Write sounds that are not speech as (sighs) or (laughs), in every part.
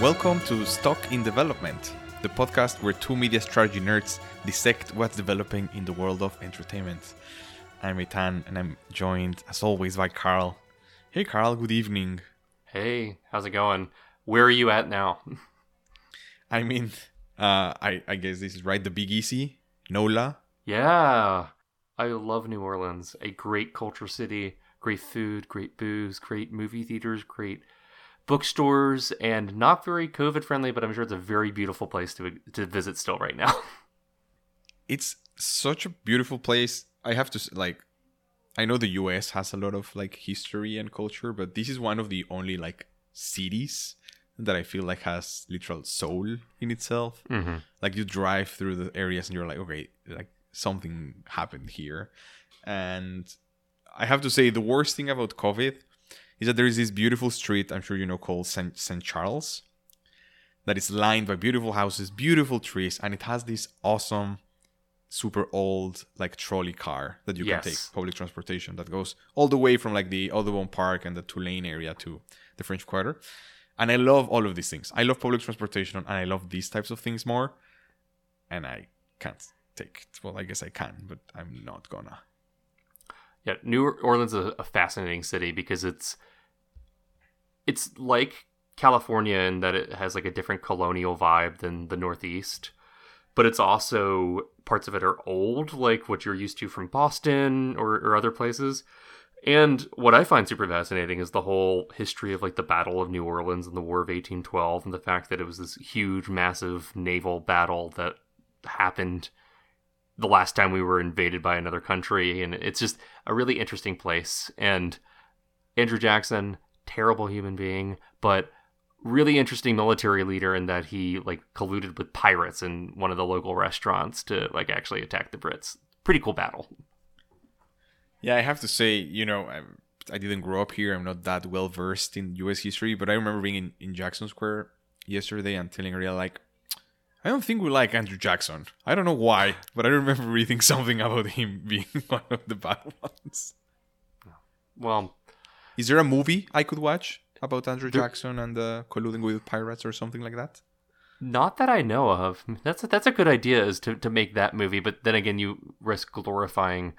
Welcome to Stock in Development, the podcast where two media strategy nerds dissect what's developing in the world of entertainment. I'm Eitan, and I'm joined, as always, by Carl. Hey, Carl, good evening. Hey, how's it going? Where are you at now? (laughs) I mean, uh, I, I guess this is right, the Big Easy, NOLA. Yeah, I love New Orleans. A great culture city, great food, great booze, great movie theaters, great bookstores, and not very COVID friendly, but I'm sure it's a very beautiful place to to visit still right now. (laughs) it's such a beautiful place. I have to like I know the US has a lot of like history and culture, but this is one of the only like cities that I feel like has literal soul in itself. mm-hmm. Like you drive through the areas and you're like, okay, like something happened here. And I have to say the worst thing about COVID is that there is this beautiful street, I'm sure you know, called Saint, Saint Charles, that is lined by beautiful houses, beautiful trees, and it has this awesome, super old like trolley car that you Yes. can take public transportation that goes all the way from like the Audubon Park and the Tulane area to the French Quarter. And I love all of these things. I love public transportation and I love these types of things more. And I can't take it. Well, I guess I can, but I'm not gonna. Yeah, New Orleans is a fascinating city because it's it's like California in that it has like a different colonial vibe than the Northeast, but it's also parts of it are old, like what you're used to from Boston or, or other places. And what I find super fascinating is the whole history of like the Battle of New Orleans and the War of 1812 and the fact that it was this huge, massive naval battle that happened the last time we were invaded by another country. And it's just a really interesting place. And Andrew Jackson, terrible human being, but really interesting military leader in that he like colluded with pirates in one of the local restaurants to like actually attack the Brits. Pretty cool battle. Yeah, I have to say, you know, I, I didn't grow up here. I'm not that well versed in U.S. history, but I remember being in, in Jackson Square yesterday and telling Ariel, like, I don't think we like Andrew Jackson. I don't know why, but I remember reading (laughs) something about him being (laughs) one of the bad ones. Well, Is there a movie I could watch about Andrew There- Jackson and uh, colluding with pirates or something like that? Not that I know of. That's a, that's a good idea is to, to make that movie, but then again, you risk glorifying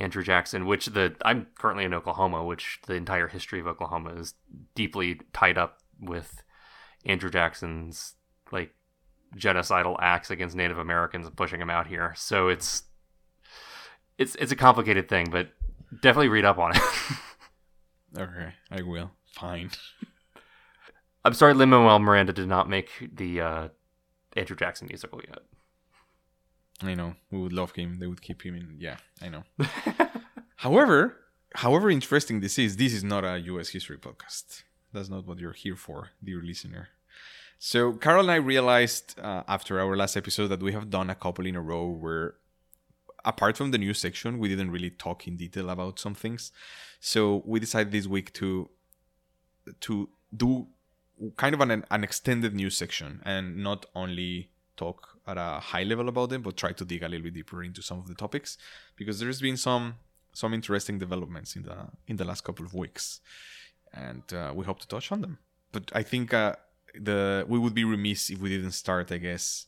Andrew Jackson, which the I'm currently in Oklahoma, which the entire history of Oklahoma is deeply tied up with Andrew Jackson's like genocidal acts against Native Americans and pushing them out here. So it's it's it's a complicated thing, but definitely read up on it. (laughs) Okay, I will. Fine. (laughs) I'm sorry, Lin Manuel Miranda did not make the uh, Andrew Jackson musical yet. I know. We would love him. They would keep him in. Yeah, I know. (laughs) However, however interesting this is, this is not a U.S. history podcast. That's not what you're here for, dear listener. So, Carl and I realized uh, after our last episode that we have done a couple in a row where, apart from the news section, we didn't really talk in detail about some things. So, we decided this week to to do kind of an, an extended news section and not only talk at a high level about them, but try to dig a little bit deeper into some of the topics because there's been some some interesting developments in the in the last couple of weeks, and uh, we hope to touch on them. But I think uh, the we would be remiss if we didn't start, I guess,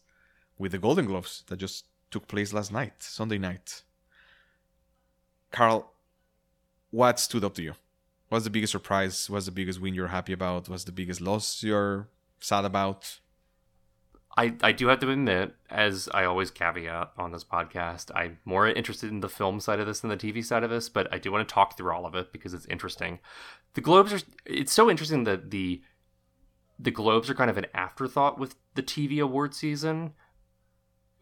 with the Golden Globes that just took place last night, Sunday night. Carl, what stood up to you? What's the biggest surprise? What's the biggest win you're happy about? What's the biggest loss you're sad about? I, I do have to admit, as I always caveat on this podcast, I'm more interested in the film side of this than the TV side of this, but I do want to talk through all of it because it's interesting. The Globes are it's so interesting that the the Globes are kind of an afterthought with the TV award season.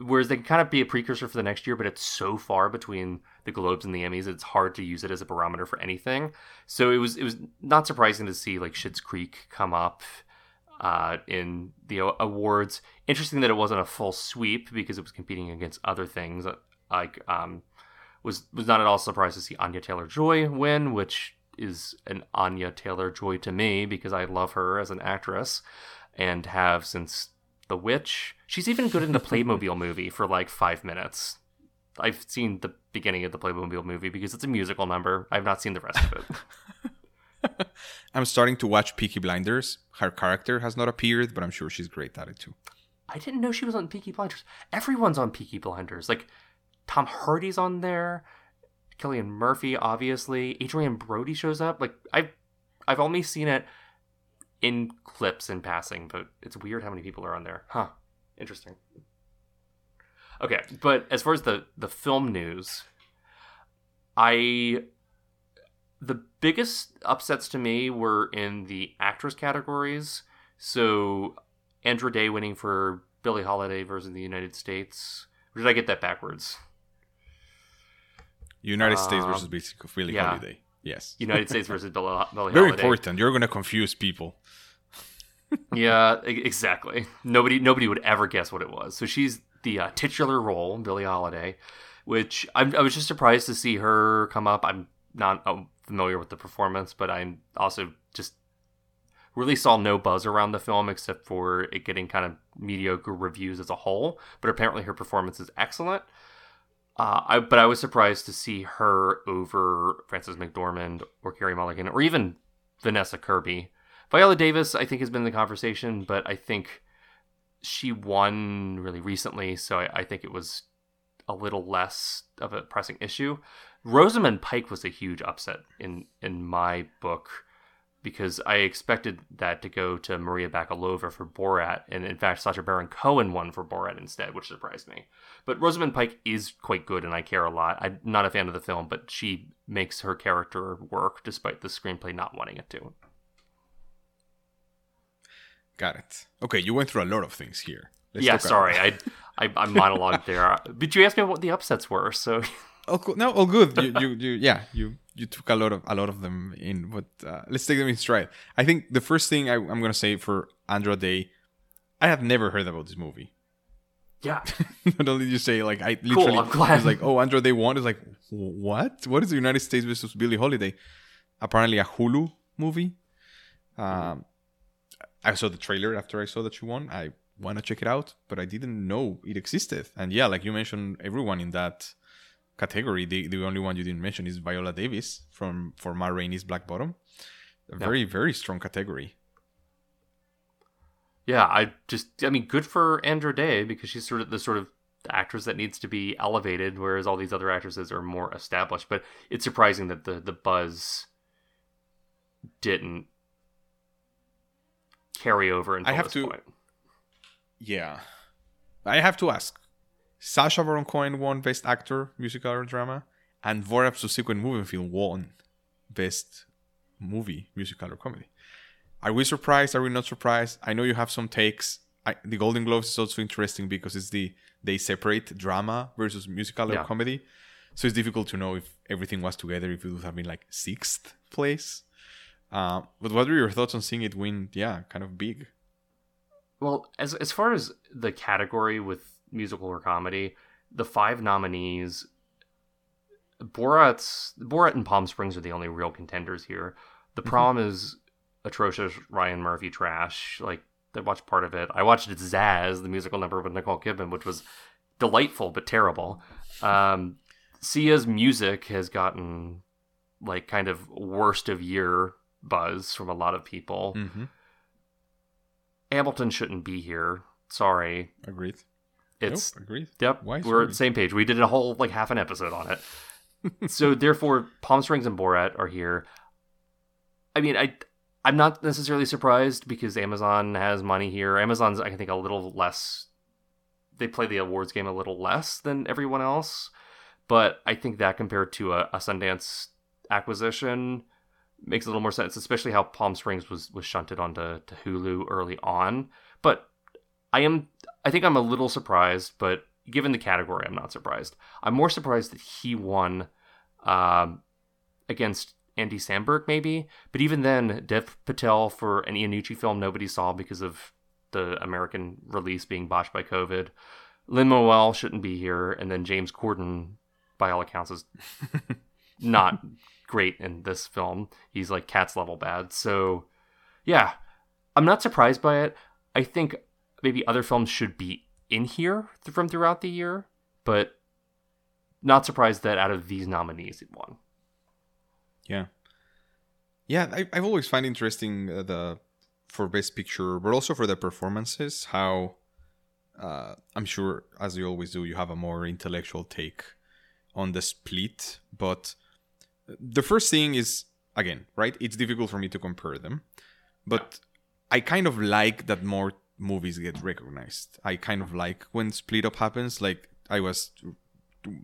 Whereas they can kind of be a precursor for the next year, but it's so far between the Globes and the Emmys, it's hard to use it as a barometer for anything. So it was it was not surprising to see like Schitt's Creek come up uh, in the awards. Interesting that it wasn't a full sweep because it was competing against other things. Like, um, was was not at all surprised to see Anya Taylor Joy win, which is an Anya Taylor Joy to me because I love her as an actress and have since The Witch. She's even good in the Playmobil movie for like five minutes. I've seen the beginning of the Playmobil movie because it's a musical number. I've not seen the rest of it. (laughs) I'm starting to watch Peaky Blinders. Her character has not appeared, but I'm sure she's great at it too. I didn't know she was on Peaky Blinders. Everyone's on Peaky Blinders. Like Tom Hardy's on there. Cillian Murphy, obviously. Adrien Brody shows up. Like I've I've only seen it in clips in passing, but it's weird how many people are on there. Huh. Interesting. Okay, but as far as the the film news, I the biggest upsets to me were in the actress categories. So Andra Day winning for Billie Holiday versus the United States. Or did I get that backwards? United States Um, versus basically Billie yeah. Holiday. Yes. United States versus (laughs) Billie, Billie Very Holiday. important. You're gonna confuse people. Yeah, exactly. Nobody nobody would ever guess what it was. So she's the uh, titular role, Billie Holiday, which I'm, I was just surprised to see her come up. I'm not uh, familiar with the performance, but I'm also just really saw no buzz around the film except for it getting kind of mediocre reviews as a whole. But apparently her performance is excellent. Uh, I, but I was surprised to see her over Frances McDormand or Carey Mulligan or even Vanessa Kirby. Viola Davis, I think, has been in the conversation, but I think she won really recently, so I, I think it was a little less of a pressing issue. Rosamund Pike was a huge upset in in my book because I expected that to go to Maria Bakalova for Borat, and in fact, Sacha Baron Cohen won for Borat instead, which surprised me. But Rosamund Pike is quite good, and I care a lot. I'm not a fan of the film, but she makes her character work despite the screenplay not wanting it to. Got it. Okay, you went through a lot of things here. Let's yeah, sorry, I, (laughs) I I monologued there, but you asked me what the upsets were, so all cool. No, all good. You, you, you, yeah, you, you took a lot of a lot of them in, but uh, let's take them in stride. I think the first thing I, I'm gonna say for Andra Day, I have never heard about this movie. yeah, (laughs) Not only did you say like I literally I'm glad. was like, oh, Andra Day won. is like what? What is the United States versus Billie Holiday? Apparently a Hulu movie. Um, I saw the trailer after I saw that you won. I want to check it out, but I didn't know it existed. And yeah, like you mentioned, everyone in that category. The the only one you didn't mention is Viola Davis from for Ma Rainey's Black Bottom. A very very strong category. yeah. I just, I mean, good for Andra Day because she's sort of the sort of actress that needs to be elevated, whereas all these other actresses are more established. But it's surprising that the the buzz didn't carry over until I have this to- point. Yeah, I have to ask. Sacha Baron Cohen won Best Actor, Musical or Drama, and Borat subsequent movie film won Best Movie, Musical or Comedy. Are we surprised? Are we not surprised? I know you have some takes. I, the Golden Globes is also interesting because it's the they separate drama versus musical Yeah. or comedy, so it's difficult to know if everything was together. If it would have been like sixth place. Uh, but what were your thoughts on seeing it win? Yeah, kind of big. Well, as as far as the category with musical or comedy, the five nominees, Borat's Borat and Palm Springs are the only real contenders here. The prom is atrocious Ryan Murphy trash. Like I watched part of it. I watched Zazz, the musical number with Nicole Kidman, which was delightful but terrible. Um, Sia's music has gotten like kind of worst of year buzz from a lot of people. Mm-hmm. Hamilton shouldn't be here. Sorry. Agreed. It's nope, agreed. yep. Why we're at the same page. We did a whole like half an episode on it. (laughs) so therefore, Palm Springs and Borat are here. I mean, I I'm not necessarily surprised because Amazon has money here. Amazon's I think a little less. They play the awards game a little less than everyone else, but I think that compared to a, a Sundance acquisition makes a little more sense, especially how Palm Springs was was shunted onto to Hulu early on. But I am I think I'm a little surprised, but given the category, I'm not surprised. I'm more surprised that he won um, against Andy Samberg, maybe. But even then, Dev Patel for an Iannucci film nobody saw because of the American release being botched by COVID. Lin Manuel shouldn't be here, and then James Corden, by all accounts, is (laughs) not great in this film. He's like Cats level bad. So, yeah, I'm not surprised by it. I think maybe other films should be in here from throughout the year, but not surprised that out of these nominees it won. Yeah. Yeah, I, I've always find interesting uh, the for best picture, but also for the performances. How uh, I'm sure, as you always do, you have a more intellectual take on the split. But the first thing is again, right? It's difficult for me to compare them, but I kind of like that more movies get recognized. I kind of like when split up happens. Like I was,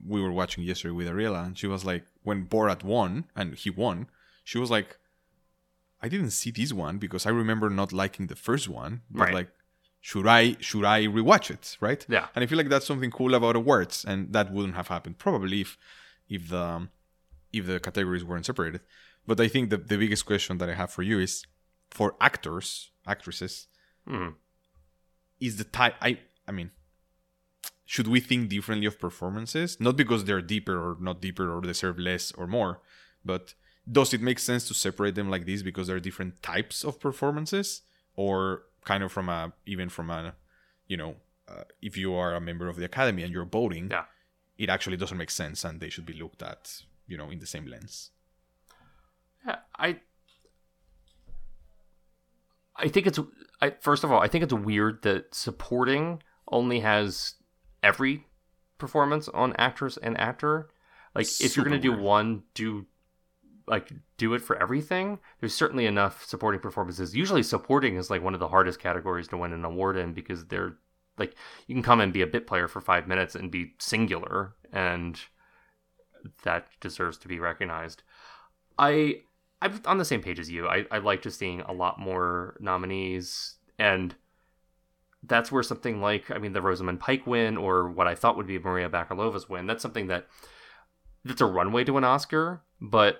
we were watching yesterday with Ariela, and she was like, when Borat won and he won, she was like, I didn't see this one because I remember not liking the first one. But Right. like, should I should I rewatch it? Right? Yeah. And I feel like that's something cool about awards, and that wouldn't have happened probably if if the um, if the categories weren't separated. But I think the the biggest question that I have for you is for actors, actresses, Hmm. is the type I I mean should we think differently of performances? Not because they're deeper or not deeper or deserve less or more, but does it make sense to separate them like this because there are different types of performances or kind of from a even from a you know uh, if you are a member of the academy and you're voting Yeah. it actually doesn't make sense and they should be looked at you know in the same lens Yeah, I I think it's I first of all, I think it's weird that supporting only has every performance on actress and actor. Like if you're going to do weird. one, do like do it for everything. There's certainly enough supporting performances. Usually supporting is like one of the hardest categories to win an award in because they're like you can come and be a bit player for 5 minutes and be singular and that deserves to be recognized. I I'm on the same page as you. I, I like just seeing a lot more nominees, and that's where something like I mean the Rosamund Pike win or what I thought would be Maria Bakalova's win. That's something that that's a runway to an Oscar, but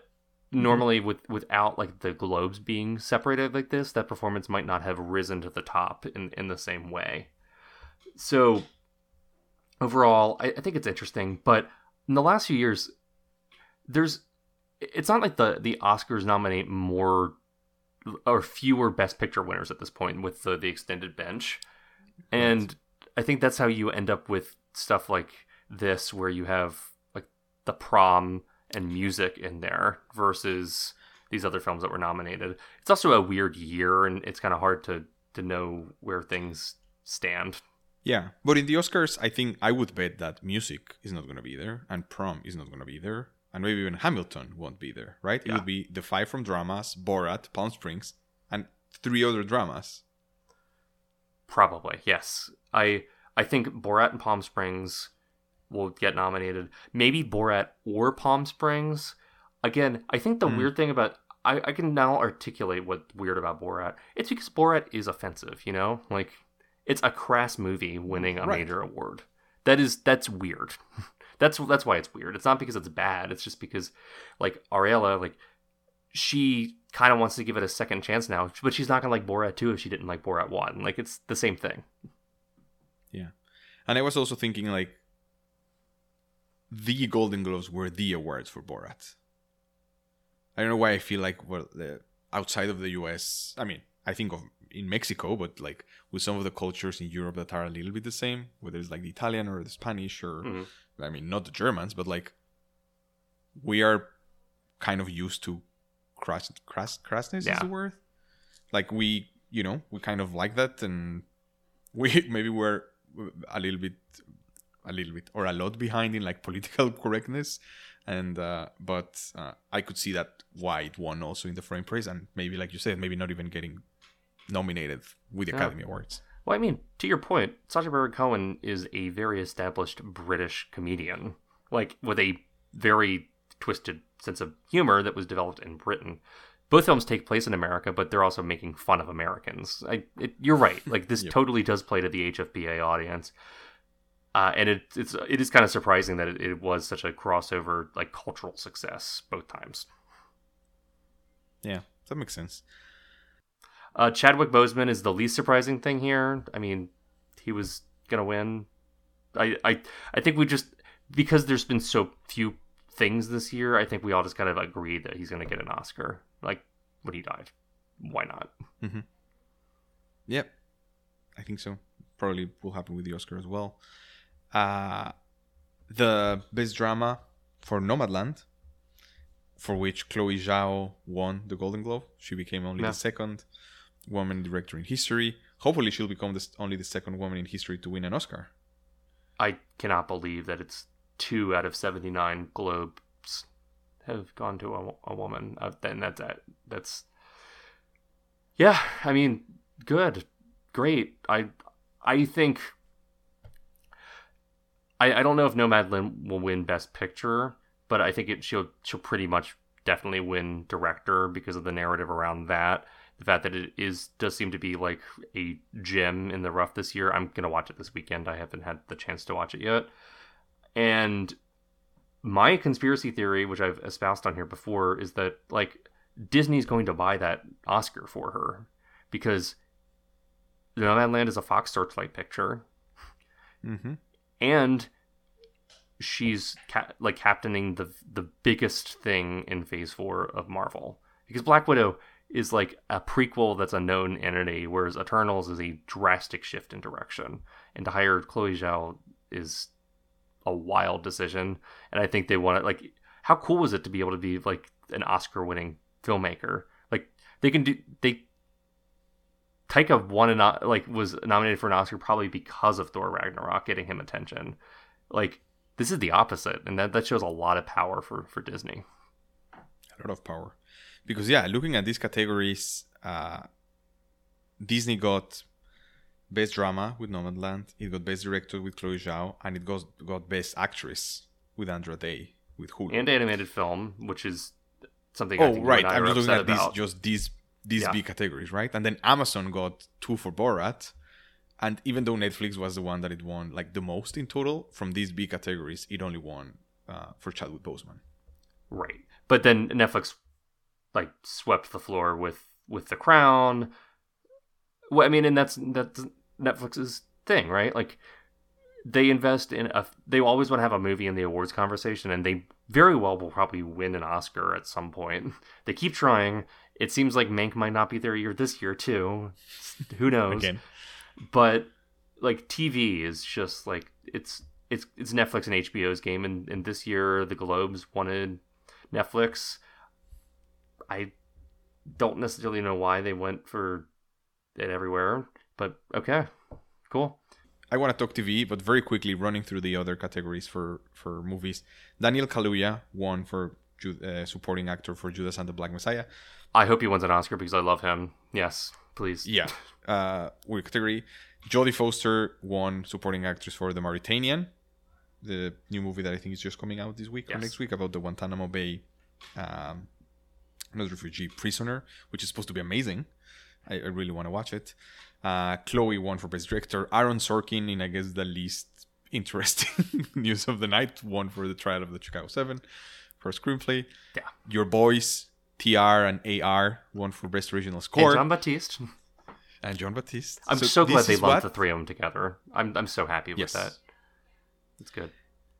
mm-hmm. normally with without like the globes being separated like this, that performance might not have risen to the top in in the same way. So overall, I, I think it's interesting, but in the last few years, there's it's not like the the Oscars nominate more or fewer Best Picture winners at this point with the the extended bench, and I think that's how you end up with stuff like this, where you have like the prom and music in there versus these other films that were nominated. It's also a weird year, and it's kind of hard to to know where things stand. Yeah, but in the Oscars, I think I would bet that music is not going to be there, and prom is not going to be there, and maybe even Hamilton won't be there, right? It Yeah. would be the five from dramas, Borat, Palm Springs, and three other dramas. Probably, yes. I I think Borat and Palm Springs will get nominated. Maybe Borat or Palm Springs. Again, I think the Hmm. weird thing about I, I can now articulate what's weird about Borat. It's because Borat is offensive, you know? Like it's a crass movie winning a Right. major award. That is that's weird. (laughs) that's that's why it's weird. It's not because it's bad. It's just because like Ariella, like she kind of wants to give it a second chance now, but she's not gonna like Borat 2 if she didn't like Borat 1. Like it's the same thing. Yeah, and I was also thinking like the Golden Globes were the awards for Borat. I don't know why I feel like well, the, outside of the U.S. I mean, I think of in Mexico, but like with some of the cultures in Europe that are a little bit the same, whether it's like the Italian or the Spanish or Mhm. I mean, not the Germans, but like we are kind of used to crass, crass crassness Yeah. is the word. Like we, you know, we kind of like that, and (laughs) we maybe we're a little bit, a little bit, or a lot behind in like political (laughs) correctness, and uh, but uh, I could see that why it won also in the frame praise, and maybe like you said, maybe not even getting nominated with the Yeah. Academy Awards. Well, I mean, to your point, Sacha Baron Cohen is a very established British comedian, like with a very twisted sense of humor that was developed in Britain. Both films take place in America, but they're also making fun of Americans. I, it, you're right. (laughs) Like this Yep. totally does play to the HFPA audience, uh, and it, it's it is kind of surprising that it, it was such a crossover, like cultural success both times. Yeah, that makes sense. Uh, Chadwick Boseman is the least surprising thing here. I mean, he was gonna win. I, I, I think we just because there's been so few things this year. I think we all just kind of agreed that he's gonna get an Oscar. Like when he died, why not? Yep, I think so. Probably will happen with the Oscar as well. Uh, the best drama for Nomadland. for which Chloe Zhao won the Golden Globe. She became only Yeah. the second woman director in history. Hopefully, she'll become the, only the second woman in history to win an Oscar. I cannot believe that it's two out of 79 globes have gone to a, a woman. Uh, that's that. That's yeah. I mean, good, great. I I think I I don't know if Nomadland will win Best Picture, but I think it she'll she'll pretty much definitely win Director because of the narrative around that. The fact that it is does seem to be like a gem in the rough this year. I'm gonna watch it this weekend. I haven't had the chance to watch it yet. And my conspiracy theory, which I've espoused on here before, is that like Disney's going to buy that Oscar for her because Nomadland is a Fox Searchlight picture, Mm-hmm. and she's ca- like captaining the the biggest thing in Phase Four of Marvel because Black Widow is like a prequel that's a known entity, whereas Eternals is a drastic shift in direction. And to hire Chloe Zhao is a wild decision, and I think they want to like. How cool was it to be able to be like an Oscar-winning filmmaker? Like they can do they. Taika won an like was nominated for an Oscar probably because of Thor Ragnarok getting him attention. Like this is the opposite, and that that shows a lot of power for for Disney. A lot of power because yeah looking at these categories uh disney got best drama with nomadland it got best director with chloe zhao and it got, got best actress with andra day with hulu And animated film, which is something. I oh think right i'm just looking at these about. just these these Yeah. big categories right and then amazon got two for borat and even though netflix was the one that it won like the most in total from these big categories it only won uh, for chadwick boseman Right. But then Netflix like swept the floor with with The Crown. Well, I mean, and that's that's Netflix's thing, right? Like they invest in a they always want to have a movie in the awards conversation and they very well will probably win an Oscar at some point. (laughs) They keep trying. It seems like Mank might not be their year this year too. (laughs) Who knows? again but like TV is just like it's it's it's Netflix and HBO's game, and, and this year the Globes wanted Netflix. I don't necessarily know why they went for it everywhere, but okay, cool. I want to talk TV, but very quickly running through the other categories for for movies. Daniel Kaluuya won for uh, supporting actor for Judas and the Black Messiah. I hope he wins an Oscar because I love him. Yes, please. Yeah, uh, weird category. Jodie Foster won supporting actress for The Mauritanian, the new movie that I think is just coming out this week or next week about the Guantanamo Bay, um, not refugee prisoner, which is supposed to be amazing. I, I really want to watch it. Uh, Chloe won for best director. Aaron Sorkin, in I guess the least (laughs) interesting (laughs) news of the night, won for the trial of the Chicago Seven for screenplay. Yeah. Your boys TR and AR won for best original And score. Jon Batiste. and Jon Batiste. I'm so, glad they lumped what- the three of them together. I'm I'm so happy with Yes. that. It's good.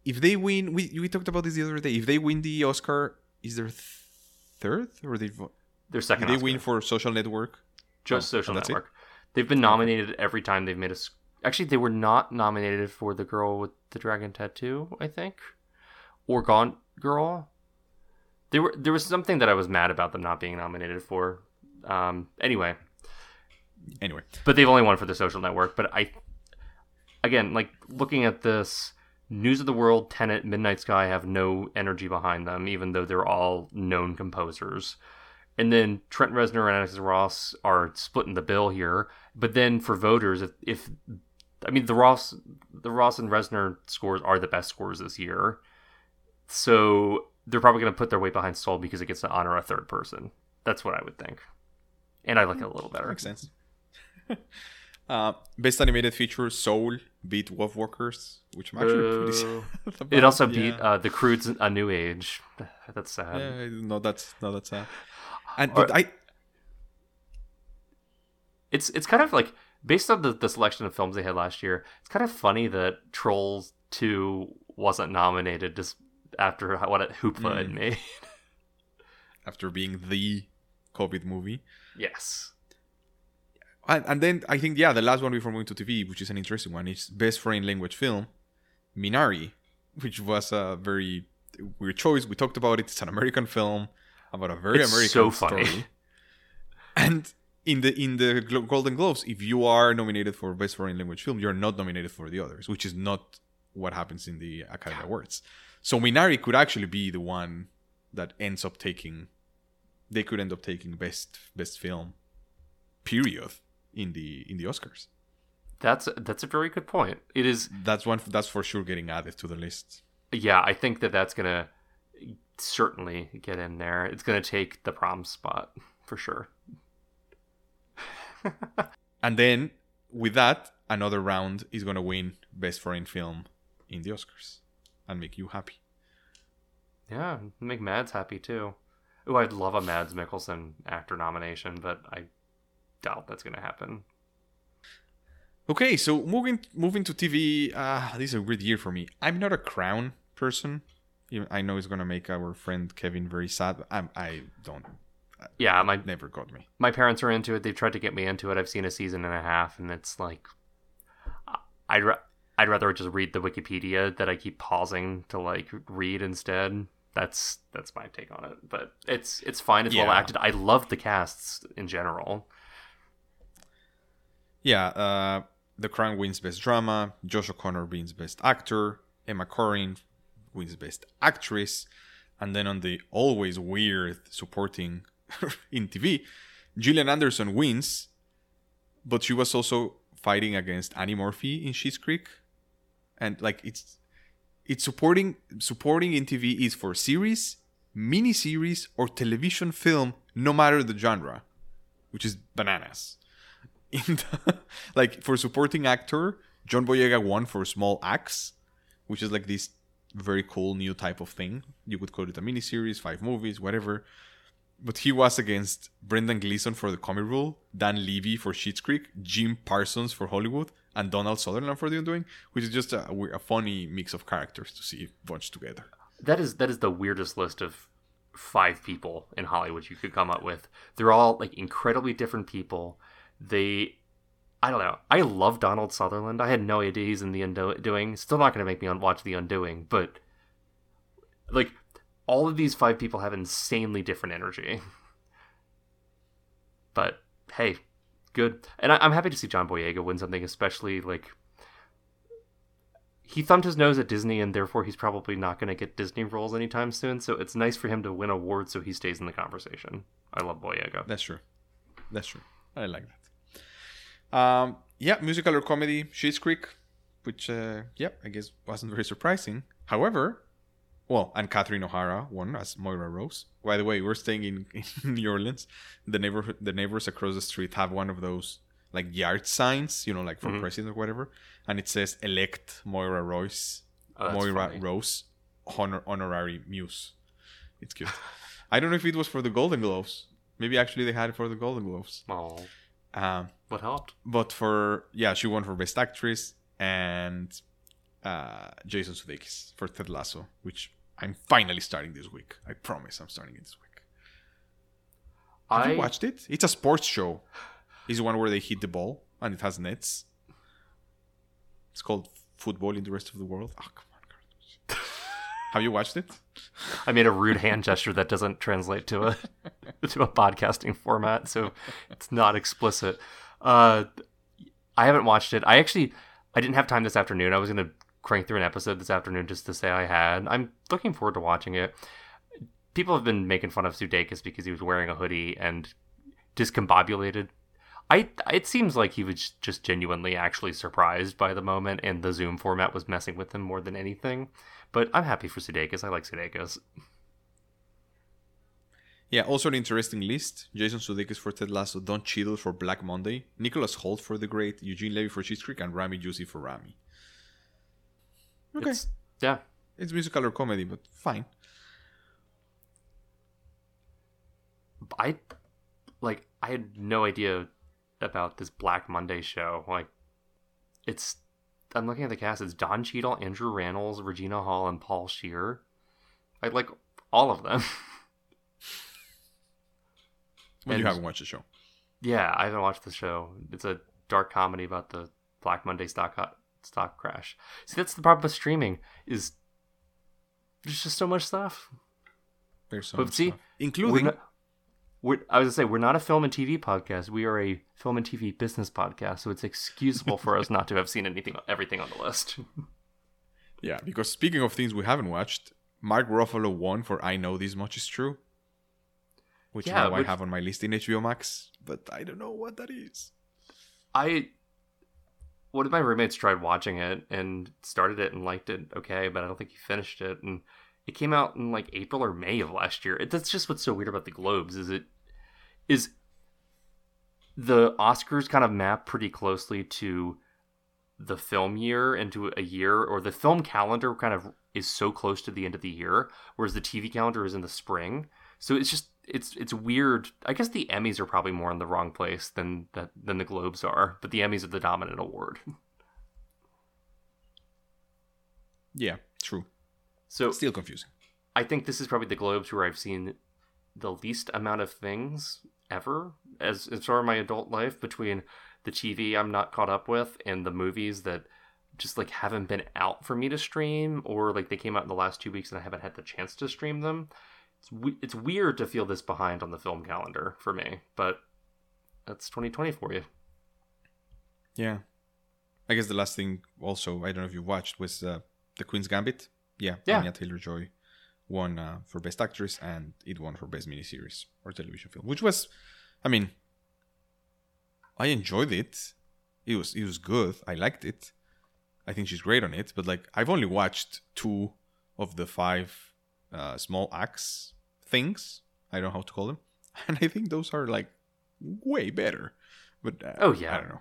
If they win, we we talked about this the other day. If they win the Oscar, is there th- third or they Their second they Oscar. win for Social Network? Just Oh, Social it? Network. They've been nominated every time they've made a. Actually, they were not nominated for the girl with the dragon tattoo. I think, or Gone Girl. They were. There was something that I was mad about them not being nominated for. Um. Anyway, Anyway, but they've only won for the Social Network. But I, again, like looking at this, News of the World, Tenet, Midnight Sky have no energy behind them, even though they're all known composers. And then Trent Reznor and Alex Ross are splitting the bill here. But then for voters, if, if I mean the Ross, the Ross and Reznor scores are the best scores this year, so they're probably going to put their weight behind Soul because it gets to honor a third person. That's what I would think, and I like it a little better. makes sense. (laughs) uh, best animated feature: Soul beat Wolf Walkers, which I'm actually pretty (laughs) sad about. It also Yeah. beat uh, the Croods A New Age. (sighs) That's sad. Yeah, no, that's no, that's sad. And Or- but I It's it's kind of like based on the, the selection of films they had last year. It's kind of funny that Trolls Two wasn't nominated just after what it Hoopla had Mm. made. (laughs) after being the COVID movie. yes. And, and then I think yeah, the last one before moving to TV, which is an interesting one, is best foreign language film, Minari, which was a very weird choice. We talked about it. It's an American film about a very It's American so funny. story. And in the in the Golden Globes, if you are nominated for Best Foreign Language Film, you're not nominated for the others, which is not what happens in the Academy Awards. So Minari could actually be the one that ends up taking. They could end up taking best best film, period, in the in the Oscars. That's that's a very good point. It is That's one. That's for sure getting added to the list. yeah, I think that that's gonna certainly get in there. It's gonna take the prom spot for sure. (laughs) And then with that, another round is gonna win best foreign film in the Oscars and make you happy. Yeah, make Mads happy too. Oh, I'd love a Mads Mikkelsen actor nomination, but I doubt that's gonna happen. Okay, so moving moving to TV, uh, this is a weird year for me. I'm not a Crown person. I know it's gonna make our friend Kevin very sad. I'm, I don't. Yeah, my Never got me. my parents are into it. They've tried to get me into it. I've seen a season and a half, and it's like I'd ra- I'd rather just read the Wikipedia that I keep pausing to like read instead. That's that's my take on it. But it's it's fine. It's well acted. I love the casts in general. Yeah, uh, The Crown wins Best Drama. Josh O'Connor wins Best Actor. Emma Corrin wins Best Actress. And then on the always weird supporting (laughs) in TV, Gillian Anderson wins, but she was also fighting against Annie Murphy in Schitt's Creek, and like it's it's supporting supporting in TV is for series, miniseries, or television film, no matter the genre, which is bananas in the, (laughs) like for supporting actor, John Boyega won for Small Axe, which is like this very cool new type of thing. You could call it a miniseries, five movies, whatever. But he was against Brendan Gleeson for The Comey Rule, Dan Levy for Schitt's Creek, Jim Parsons for Hollywood, and Donald Sutherland for The Undoing, which is just a, a funny mix of characters to see bunched together. That is that is the weirdest list of five people in Hollywood you could come up with. They're all like incredibly different people. They I don't know. I love Donald Sutherland. I had no idea he's in the Undoing. Still not going to make me watch the Undoing, but like all of these five people have insanely different energy. (laughs) But hey, good. And I- I'm happy to see John Boyega win something, especially like he thumbed his nose at Disney, and therefore he's probably not going to get Disney roles anytime soon. So it's nice for him to win awards, so he stays in the conversation. I love Boyega. That's true. That's true. I like that. Um, yeah, musical or comedy, Schitt's Creek, which, uh, yeah, I guess wasn't very surprising. However, well, and Catherine O'Hara won as Moira Rose. By the way, we're staying in, (laughs) in New Orleans. The neighborhood, the neighbors across the street have one of those like yard signs, you know, like for Mhm. president or whatever, and it says "Elect Moira Rose, Oh, Moira funny. Rose, honor, honorary muse." It's cute. (laughs) I don't know if it was for the Golden Globes. Maybe actually they had it for the Golden Globes. Oh, Um, what helped? but for yeah, she won for best actress and uh, Jason Sudeikis for Ted Lasso, which I'm finally starting this week. I promise I'm starting it this week. Have I you watched it? It's a sports show. It's the one where they hit the ball and it has nets. It's called Football in the Rest of the World. Oh come on, Carlos. Have you watched it? I made a rude hand gesture that doesn't translate to a (laughs) to a podcasting format, so it's not explicit. Uh, I haven't watched it. I actually I didn't have time this afternoon. I was gonna crank through an episode this afternoon just to say I had. I'm looking forward to watching it. People have been making fun of Sudeikis because he was wearing a hoodie and discombobulated. I it seems like he was just genuinely actually surprised by the moment, and the Zoom format was messing with him more than anything. But I'm happy for Sudeikis. I like Sudeikis. Yeah, also an interesting list. Jason Sudeikis for Ted Lasso, Don Cheadle for Black Monday, Nicholas Hoult for The Great, Eugene Levy for Schitt's Creek, and Ramy Youssef for Rami. Okay, It's, yeah, it's musical or comedy, but fine. I like I had no idea about this Black Monday show. Like it's I'm looking at the cast, it's Don Cheadle, Andrew Rannells, Regina Hall, and Paul Scheer. I like all of them. When you haven't watched the show. yeah, I haven't watched the show. It's a dark comedy about the Black Monday stock uh, stock crash. See, that's the problem with streaming is there's just so much stuff. There's so But much see, stuff. Including not, we're, I was gonna say we're not a film and TV podcast. We are a film and TV business podcast, so it's excusable for us not to have seen anything, everything on the list. (laughs) yeah. Because speaking of things we haven't watched, Mark Ruffalo won for "I Know This Much Is True," which Yeah, now which- I have on my list in HBO Max, but I don't know what that is. I one of my roommates tried watching it and started it and liked it okay, but I don't think he finished it. And it came out in like April or May of last year. It, that's just what's so weird about the Globes is it is the Oscars kind of map pretty closely to the film year into a year or the film calendar kind of is so close to the end of the year whereas the TV calendar is in the spring. So it's just it's it's weird. I guess the Emmys are probably more in the wrong place than that than the Globes are, but the Emmys are the dominant award. (laughs) Yeah, true. So Still confusing. I think this is probably the Globes where I've seen the least amount of things ever as as far as my adult life between the TV I'm not caught up with and the movies that just like haven't been out for me to stream or like they came out in the last two weeks and I haven't had the chance to stream them. It's we- it's weird to feel this behind on the film calendar for me, but that's 2020 for you. Yeah. I guess the last thing also, I don't know if you watched, was uh, The Queen's Gambit. Yeah, Yeah. Anya Taylor Joy won uh, for Best Actress and it won for Best Miniseries or Television Film, which was, I mean, I enjoyed it. It was it was good. I liked it. I think she's great on it. But like, I've only watched two of the five uh, Small Axe things. I don't know how to call them, (laughs) and I think those are like way better. But uh, Oh, yeah. I don't know.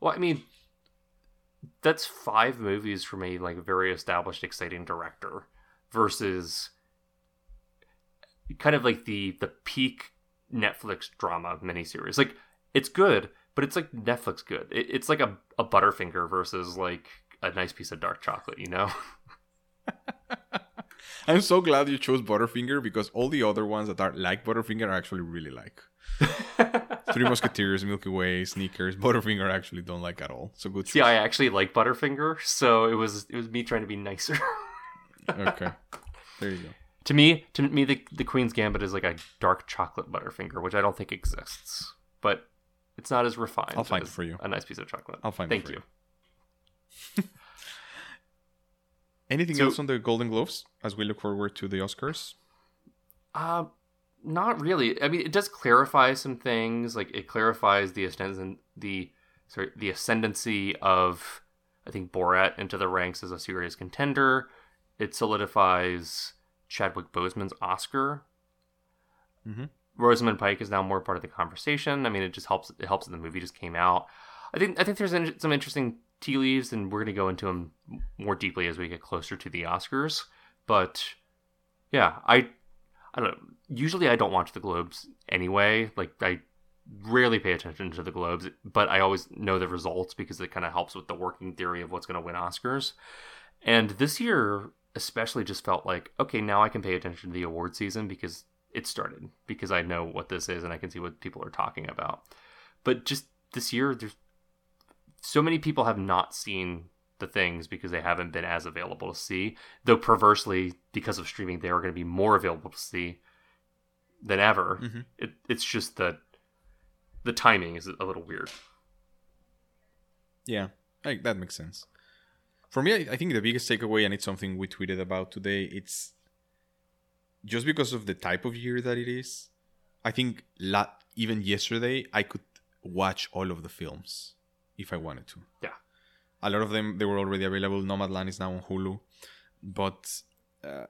Well, I mean, that's five movies from a like very established, exciting director versus kind of like the the peak Netflix drama miniseries. Like it's good, but it's like Netflix good. It, it's like a a Butterfinger versus like a nice piece of dark chocolate. You know? (laughs) I'm so glad you chose Butterfinger because all the other ones that are like Butterfinger I actually really like. (laughs) Three Musketeers, Milky Way, Sneakers, Butterfinger I actually don't like at all. So good See, choice. I actually like Butterfinger, so it was it was me trying to be nicer. (laughs) okay. There you go. to me, to me, the the Queen's Gambit is like a dark chocolate Butterfinger, which I don't think exists, but it's not as refined. I'll find it for you. A nice piece of chocolate. I'll find it Thank for you. you. (laughs) Anything So- else on the Golden Globes as we look forward to the Oscars? Uh, not really. I mean, it does clarify some things. Like it clarifies the ascendant, the sorry, the ascendancy of I think Borat into the ranks as a serious contender. It solidifies Chadwick Boseman's Oscar. Mhm. Rosamund Pike is now more part of the conversation. I mean, it just helps. It helps that the movie just came out. I think. I think there's in- some interesting tea leaves, and we're going to go into them more deeply as we get closer to the Oscars. But yeah, I I don't know. Usually I don't watch the Globes anyway. Like I rarely pay attention to the Globes, but I always know the results because it kind of helps with the working theory of what's going to win Oscars. And this year especially just felt like okay, now I can pay attention to the award season because it started because I know what this is and I can see what people are talking about. But just this year there's so many people have not seen the things because they haven't been as available to see. Though perversely, because of streaming, they are going to be more available to see than ever. Mhm. It, it's just that the timing is a little weird. Yeah, I, that makes sense. For me, I, I think the biggest takeaway, and it's something we tweeted about today, it's just because of the type of year that it is. I think la- even yesterday, I could watch all of the films if I wanted to. Yeah. A lot of them, they were already available. Nomadland is now on Hulu. But, uh,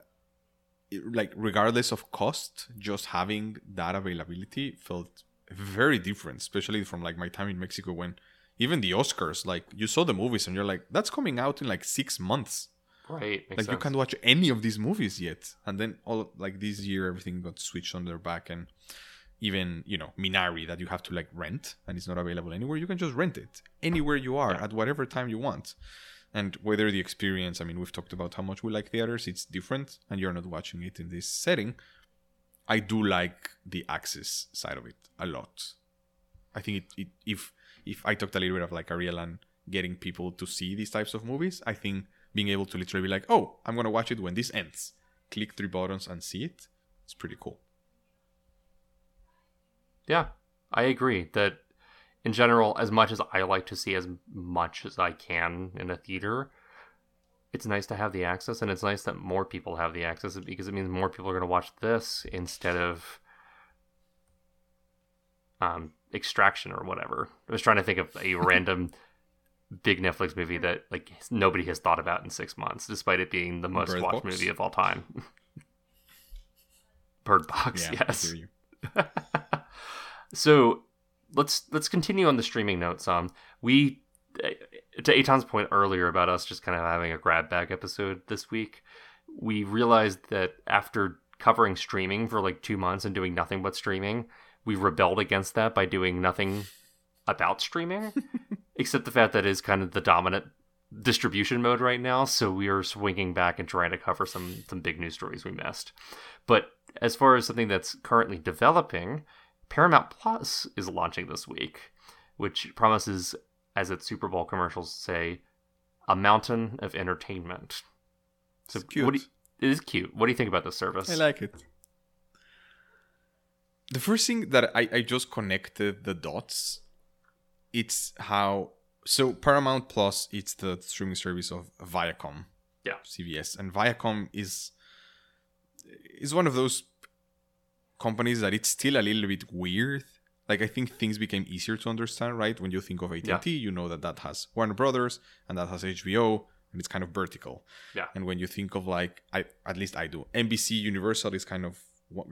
it- like, regardless of cost, just having that availability felt very different, especially from, like, my time in Mexico when even the Oscars, like you saw the movies and you're like, that's coming out in like six months. Right. Like you can't watch any of these movies yet. And then all like this year, everything got switched on their back, and even you know Minari that you have to like rent and it's not available anywhere. You can just rent it anywhere you are Yeah. at whatever time you want. And whether the experience, I mean, we've talked about how much we like theaters. It's different, and you're not watching it in this setting. I do like the access side of it a lot. I think it, it if if I talked a little bit of like Ariel and getting people to see these types of movies, I think being able to literally be like, oh, I'm gonna watch it when this ends. Click three buttons and see it. It's pretty cool. Yeah, I agree that in general, as much as I like to see as much as I can in a theater, it's nice to have the access, and it's nice that more people have the access because it means more people are going to watch this instead of um, Extraction or whatever. I was trying to think of a (laughs) random big Netflix movie that like nobody has thought about in six months, despite it being the most Bird watched Box? movie of all time. (laughs) Bird Box, Yeah, yes. (laughs) so let's let's continue on the streaming notes. Um, we to Eitan's point earlier about us just kind of having a grab bag episode this week, we realized that after covering streaming for like two months and doing nothing but streaming, we rebelled against that by doing nothing about streaming, (laughs) except the fact that it is kind of the dominant distribution mode right now. So we are swinging back and trying to cover some some big news stories we missed. But as far as something that's currently developing, Paramount Plus is launching this week, which promises, as its Super Bowl commercials say, a mountain of entertainment. So It's cute. What do you, it is cute. What do you think about this service? I like it. The first thing that I, I just connected the dots, it's how so Paramount Plus it's the streaming service of Viacom. Yeah. CBS. And Viacom is is one of those companies that it's still a little bit weird. Like I think things became easier to understand, right? When you think of AT&T, you know that that has Warner Brothers and that has HBO and it's kind of vertical. Yeah. And when you think of like, I at least I do, NBC Universal is kind of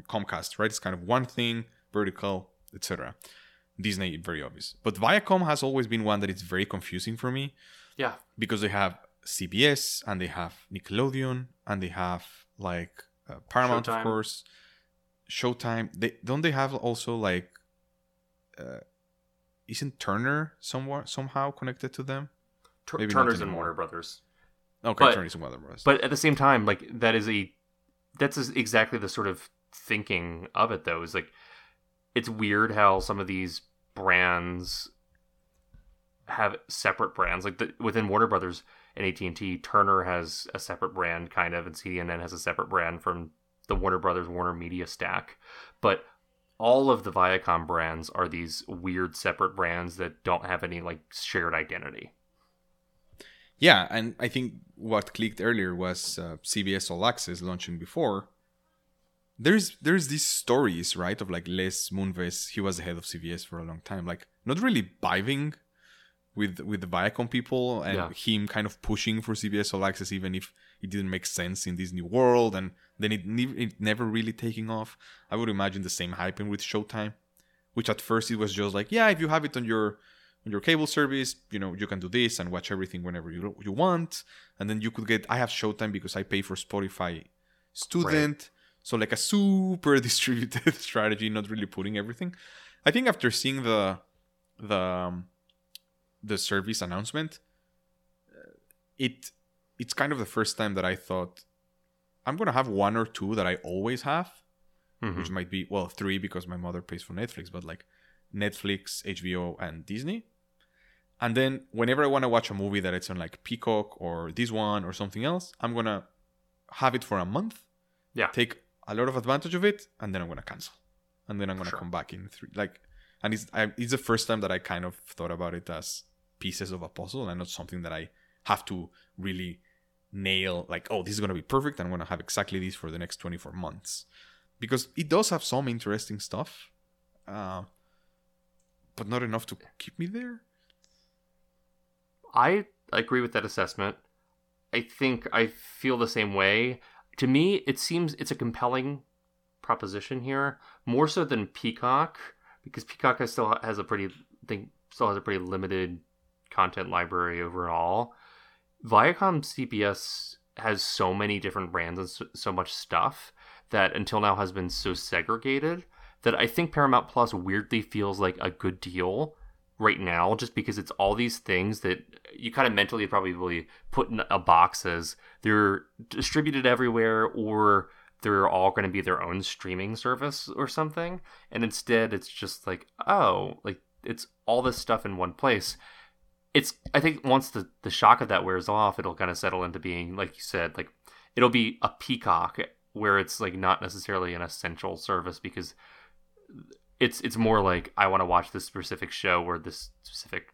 Comcast, right? It's kind of one thing, vertical, etc. Disney, very obvious. But Viacom has always been one that is very confusing for me Yeah. because they have CBS and they have Nickelodeon and they have like uh, Paramount, Showtime. of course, Showtime. They don't they have also like, uh, isn't Turner somewhat somehow connected to them? Tur- Maybe Turner's and. Warner Brothers. Okay, But- Turner's and Warner Brothers. But at the same time, like that is a that's exactly the sort of thinking of it though. Is like it's weird how some of these brands have separate brands. Like the, within Warner Brothers and AT and T, Turner has a separate brand kind of, and CNN has a separate brand from the Warner Brothers Warner Media stack. But all of the Viacom brands are these weird separate brands that don't have any like shared identity. Yeah, and I think what clicked earlier was uh, CBS All Access launching before. There's there's these stories, right, of like Les Moonves. He was the head of CBS for a long time, like not really vibing with with the Viacom people, and Yeah. him kind of pushing for CBS All Access, even if it didn't make sense in this new world, and then it, ne- it never really taking off. I would imagine the same happened with Showtime, which at first it was just like, yeah, if you have it on your on your cable service, you know, you can do this and watch everything whenever you you want. And then you could get I have Showtime because I pay for Spotify student. So like a super (laughs) distributed (laughs) strategy, not really putting everything. I think after seeing the the um, the service announcement, uh, it it's kind of the first time that I thought I'm gonna have one or two that I always have Mhm. which might be well three because my mother pays for Netflix, but like Netflix, HBO, and Disney. And then whenever I want to watch a movie that it's on like Peacock or this one or something else, I'm gonna have it for a month, Yeah. take a lot of advantage of it, and then I'm gonna cancel, and then I'm gonna Sure. come back in three. Like, and it's I, it's the first time that I kind of thought about it as pieces of a puzzle and not something that I have to really nail. Like, oh, this is gonna be perfect. I'm gonna have exactly this for the next 24 months because it does have some interesting stuff, uh, but not enough to keep me there. I agree with that assessment. I think I feel the same way. To me, it seems it's a compelling proposition here, more so than Peacock, because Peacock has still has a pretty think still has a pretty limited content library overall. Viacom CBS has so many different brands and so, so much stuff that until now has been so segregated that I think Paramount Plus weirdly feels like a good deal right now just because it's all these things that you kind of mentally probably put in a box as they're distributed everywhere or they're all going to be their own streaming service or something. And instead it's just like oh like it's all this stuff in one place. It's I think once the the shock of that wears off, it'll kind of settle into being like you said, like it'll be a peacock where it's like not necessarily an essential service because it's it's more like I want to watch this specific show or this specific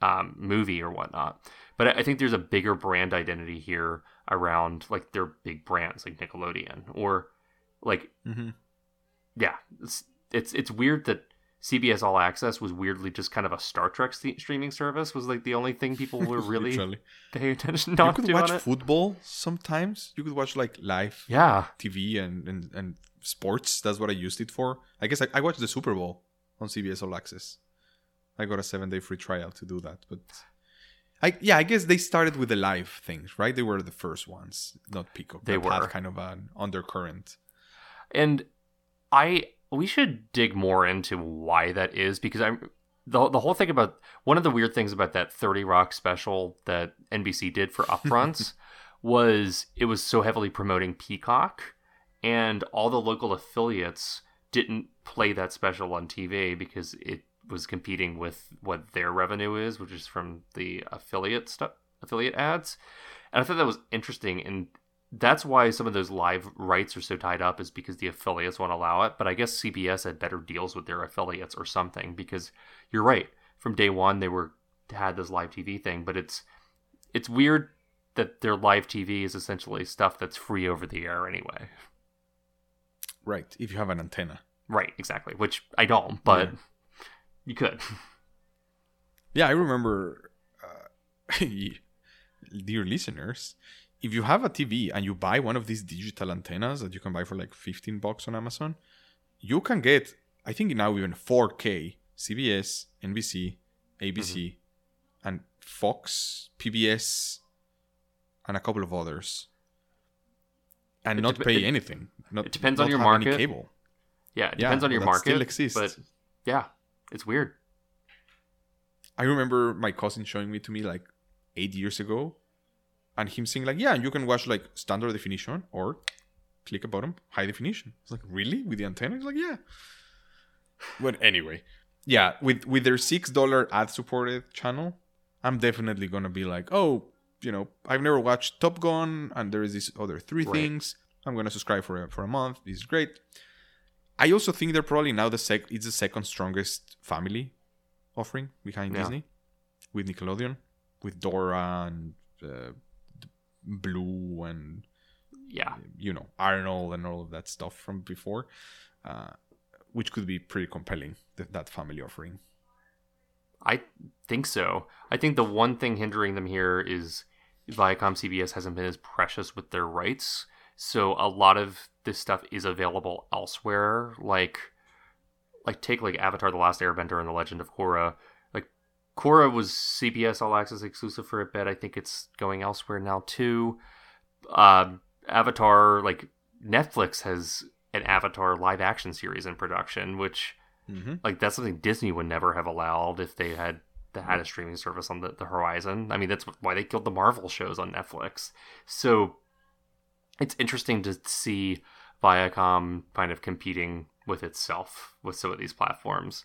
um, movie or whatnot. But I think there's a bigger brand identity here around like their big brands like Nickelodeon or like Mm-hmm. yeah, it's it's it's weird that CBS All Access was weirdly just kind of a Star Trek st- streaming service was like the only thing people were (laughs) really paying attention to. You could watch football sometimes. You could watch like live Yeah, TV and, and, and sports. That's what I used it for. I guess I, I watched the Super Bowl on CBS All Access. I got a seven day free trial to do that. But I yeah, I guess they started with the live things, right? They were the first ones, not Peacock. They had were. kind of an undercurrent. and I we should dig more into why that is because I'm the the whole thing about one of the weird things about that 30 Rock special that NBC did for upfronts (laughs) was it was so heavily promoting Peacock and all the local affiliates didn't play that special on TV because it was competing with what their revenue is, which is from the affiliate stuff, affiliate ads. And I thought that was interesting, and that's why some of those live rights are so tied up, is because the affiliates won't allow it. But I guess CBS had better deals with their affiliates or something, because you're right. From day one, they were had this live TV thing, but it's it's weird that their live TV is essentially stuff that's free over the air anyway. Right. If you have an antenna. Right, exactly. Which I don't, but Yeah. you could. (laughs) Yeah, I remember, uh, (laughs) dear listeners, if you have a TV and you buy one of these digital antennas that you can buy for like 15 bucks on Amazon, you can get, I think now even 4K, CBS, NBC, ABC, mm-hmm. and Fox, PBS, and a couple of others. And It not dep- pay it- anything. Not, it depends on your market. cable. Yeah, it Yeah, depends on your market. still exists. But yeah, it's weird. I remember my cousin showing me to me like eight years ago, and him saying like, "Yeah, you can watch like standard definition or click a button high definition." It's like, really with the antenna? He's like, "Yeah." But anyway, yeah, with with their six dollar ad supported channel, I'm definitely gonna be like, "Oh, you know, I've never watched Top Gun, and there is these other three Right. things. I'm gonna subscribe for a, for a month. This is great." I also think they're probably now the sec. It's the second strongest family offering behind Yeah. Disney, with Nickelodeon, with Dora and uh, Blue and Yeah, you know Arnold and all of that stuff from before, uh, which could be pretty compelling. That that family offering. I think so. I think the one thing hindering them here is Viacom CBS hasn't been as precious with their rights. So a lot of this stuff is available elsewhere. Like, like take like Avatar: The Last Airbender and The Legend of Korra. Korra was CBS All Access exclusive for a bit. I think it's going elsewhere now too. Um, Avatar, like Netflix has an Avatar live action series in production, which Mm-hmm. like that's something Disney would never have allowed if they had they had a streaming service on the, the horizon. I mean, that's why they killed the Marvel shows on Netflix. So it's interesting to see Viacom kind of competing with itself with some of these platforms.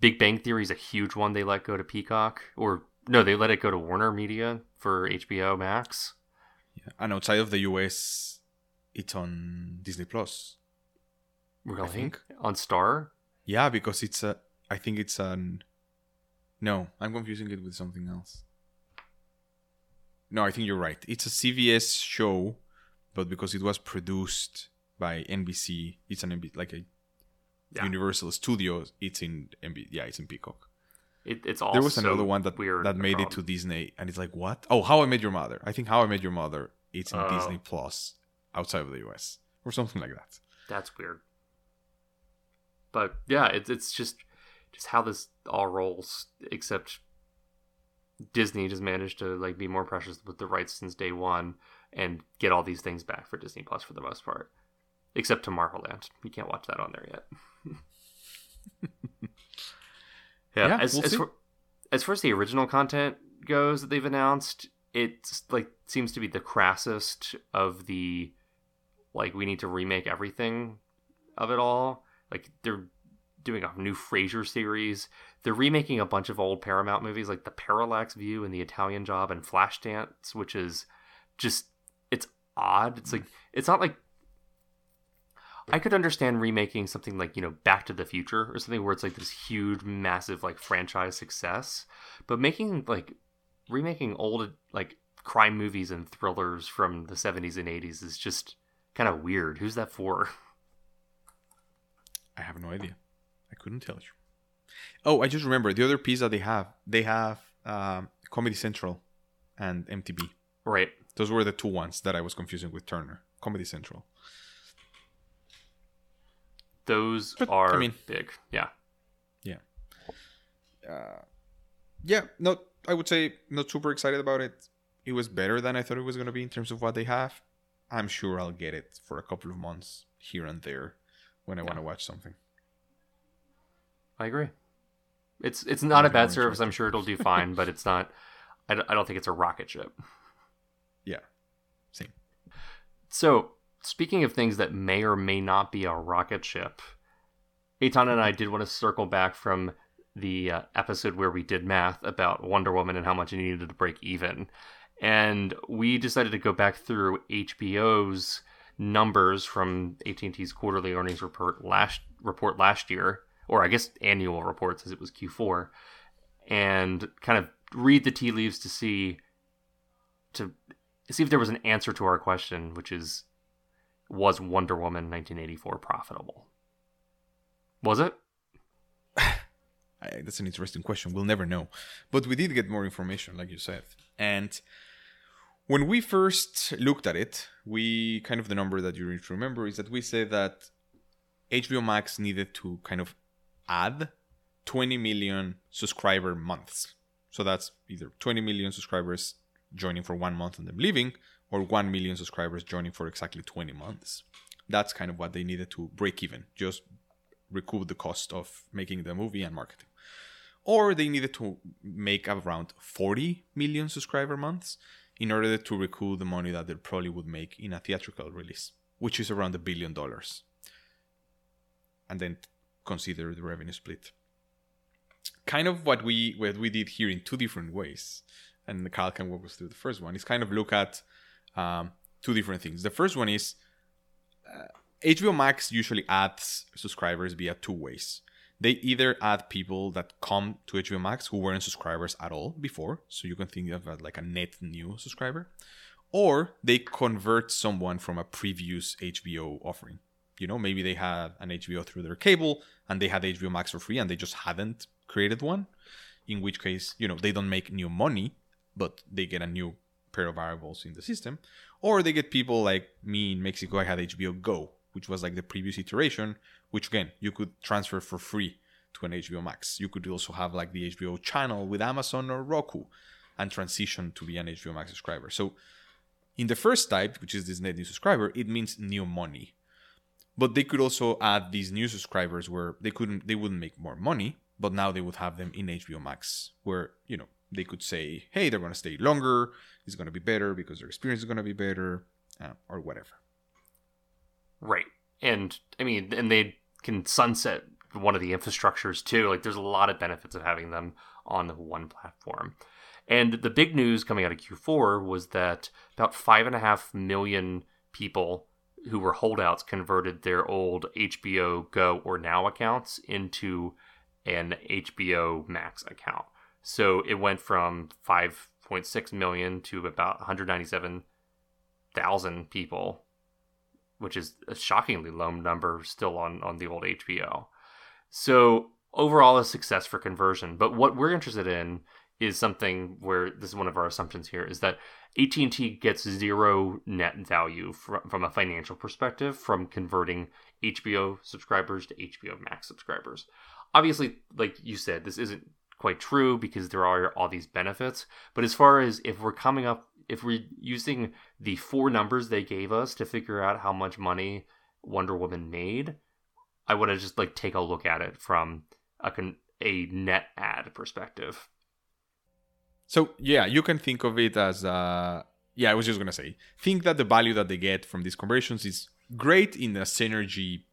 Big Bang Theory is a huge one they let go to Peacock, or no, they let it go to Warner Media for HBO Max. Yeah. And outside of the US, it's on Disney Plus. Really? think. on Star. Yeah, because it's a. I think it's an. No, I'm confusing it with something else. No, I think you're right. It's a CBS show, but because it was produced by NBC, it's an like a Yeah. Universal Studios. It's in NB. Yeah, it's in Peacock. It, it's all there was so another one that weird that made it to Disney, and it's like what? Oh, How I Met Your Mother. I think How I Met Your Mother. It's in Oh. Disney Plus outside of the US or something like that. That's weird. But yeah, it's it's just just how this all rolls. Except Disney just managed to like be more precious with the rights since day one and get all these things back for Disney Plus for the most part. Except to Marvel Land. you can't watch that on there yet. (laughs) yeah, Yeah, as we'll as, far, as far as the original content goes that they've announced, it's like seems to be the crassest of the like we need to remake everything of it all. Like they're doing a new Frasier series. They're remaking a bunch of old Paramount movies like The Parallax View and The Italian Job and Flashdance, which is just it's odd. It's mm. like it's not like I could understand remaking something like, you know, Back to the Future or something where it's like this huge, massive, like franchise success. But making like remaking old, like crime movies and thrillers from the 70s and 80s is just kind of weird. Who's that for? I have no idea. I couldn't tell you. Oh, I just remember the other piece that they have. They have um, Comedy Central and MTV. Right. Those were the two ones that I was confusing with Turner. Comedy Central. Those But, are I mean- big. Yeah. Yeah. Uh, yeah, not I would say not super excited about it. It was better than I thought it was gonna be in terms of what they have. I'm sure I'll get it for a couple of months here and there when I want to watch something. I agree. It's it's not a bad service. I'm sure it'll do fine, but it's not. I don't, I don't think it's a rocket ship. (laughs) Yeah, same. So, speaking of things that may or may not be a rocket ship, Eitan and I did want to circle back from the uh, episode where we did math about Wonder Woman and how much it needed to break even. And we decided to go back through HBO's numbers from AT&T's quarterly earnings report last report last year, or I guess annual reports as it was Q4, and kind of read the tea leaves to see to see if there was an answer to our question, which is was Wonder Woman 1984 profitable? Was it? (sighs) That's an interesting question. We'll never know. But we did get more information, like you said. And when we first looked at it, we kind of the number that you need to remember is that we said that HBO Max needed to kind of add 20 million subscriber months. So that's either 20 million subscribers joining for one month and then leaving, or 1 million subscribers joining for exactly 20 months. That's kind of what they needed to break even, just recoup the cost of making the movie and marketing. Or they needed to make around 40 million subscriber months in order to recoup the money that they probably would make in a theatrical release, which is around a billion dollars. And then consider the revenue split. Kind of what we what we did here in two different ways, and Kyle can walk us through the first one. Is kind of look at um, two different things. The first one is uh, HBO Max usually adds subscribers via two ways. They either add people that come to HBO Max who weren't subscribers at all before, so you can think of like a net new subscriber, or they convert someone from a previous HBO offering. You know, maybe they had an HBO through their cable and they had HBO Max for free and they just hadn't created one, in which case, you know, they don't make new money, but they get a new pair of variables in the system. Or they get people like me in Mexico, I had HBO Go, which was like the previous iteration, which again, you could transfer for free to an HBO Max. You could also have like the HBO channel with Amazon or Roku and transition to be an HBO Max subscriber. So in the first type, which is this net new subscriber, it means new money. But they could also add these new subscribers where they couldn't they wouldn't make more money, but now they would have them in HBO Max, where, you know, they could say, hey, they're gonna stay longer, it's gonna be better because their experience is gonna be better, uh, or whatever. Right. And I mean, and they can sunset one of the infrastructures too. Like there's a lot of benefits of having them on one platform. And the big news coming out of Q4 was that about five and a half million people who were holdouts converted their old HBO Go or Now accounts into an HBO Max account. So it went from 5.6 million to about 197,000 people which is a shockingly low number still on, on the old HBO. So overall, a success for conversion. But what we're interested in is something where this is one of our assumptions here is that AT&T gets zero net value from, from a financial perspective from converting HBO subscribers to HBO Max subscribers. Obviously, like you said, this isn't quite true because there are all these benefits. But as far as if we're coming up if we're using the four numbers they gave us to figure out how much money Wonder Woman made, I want to just like take a look at it from a con- a net ad perspective. So yeah, you can think of it as uh yeah, I was just gonna say, think that the value that they get from these conversions is great in a synergy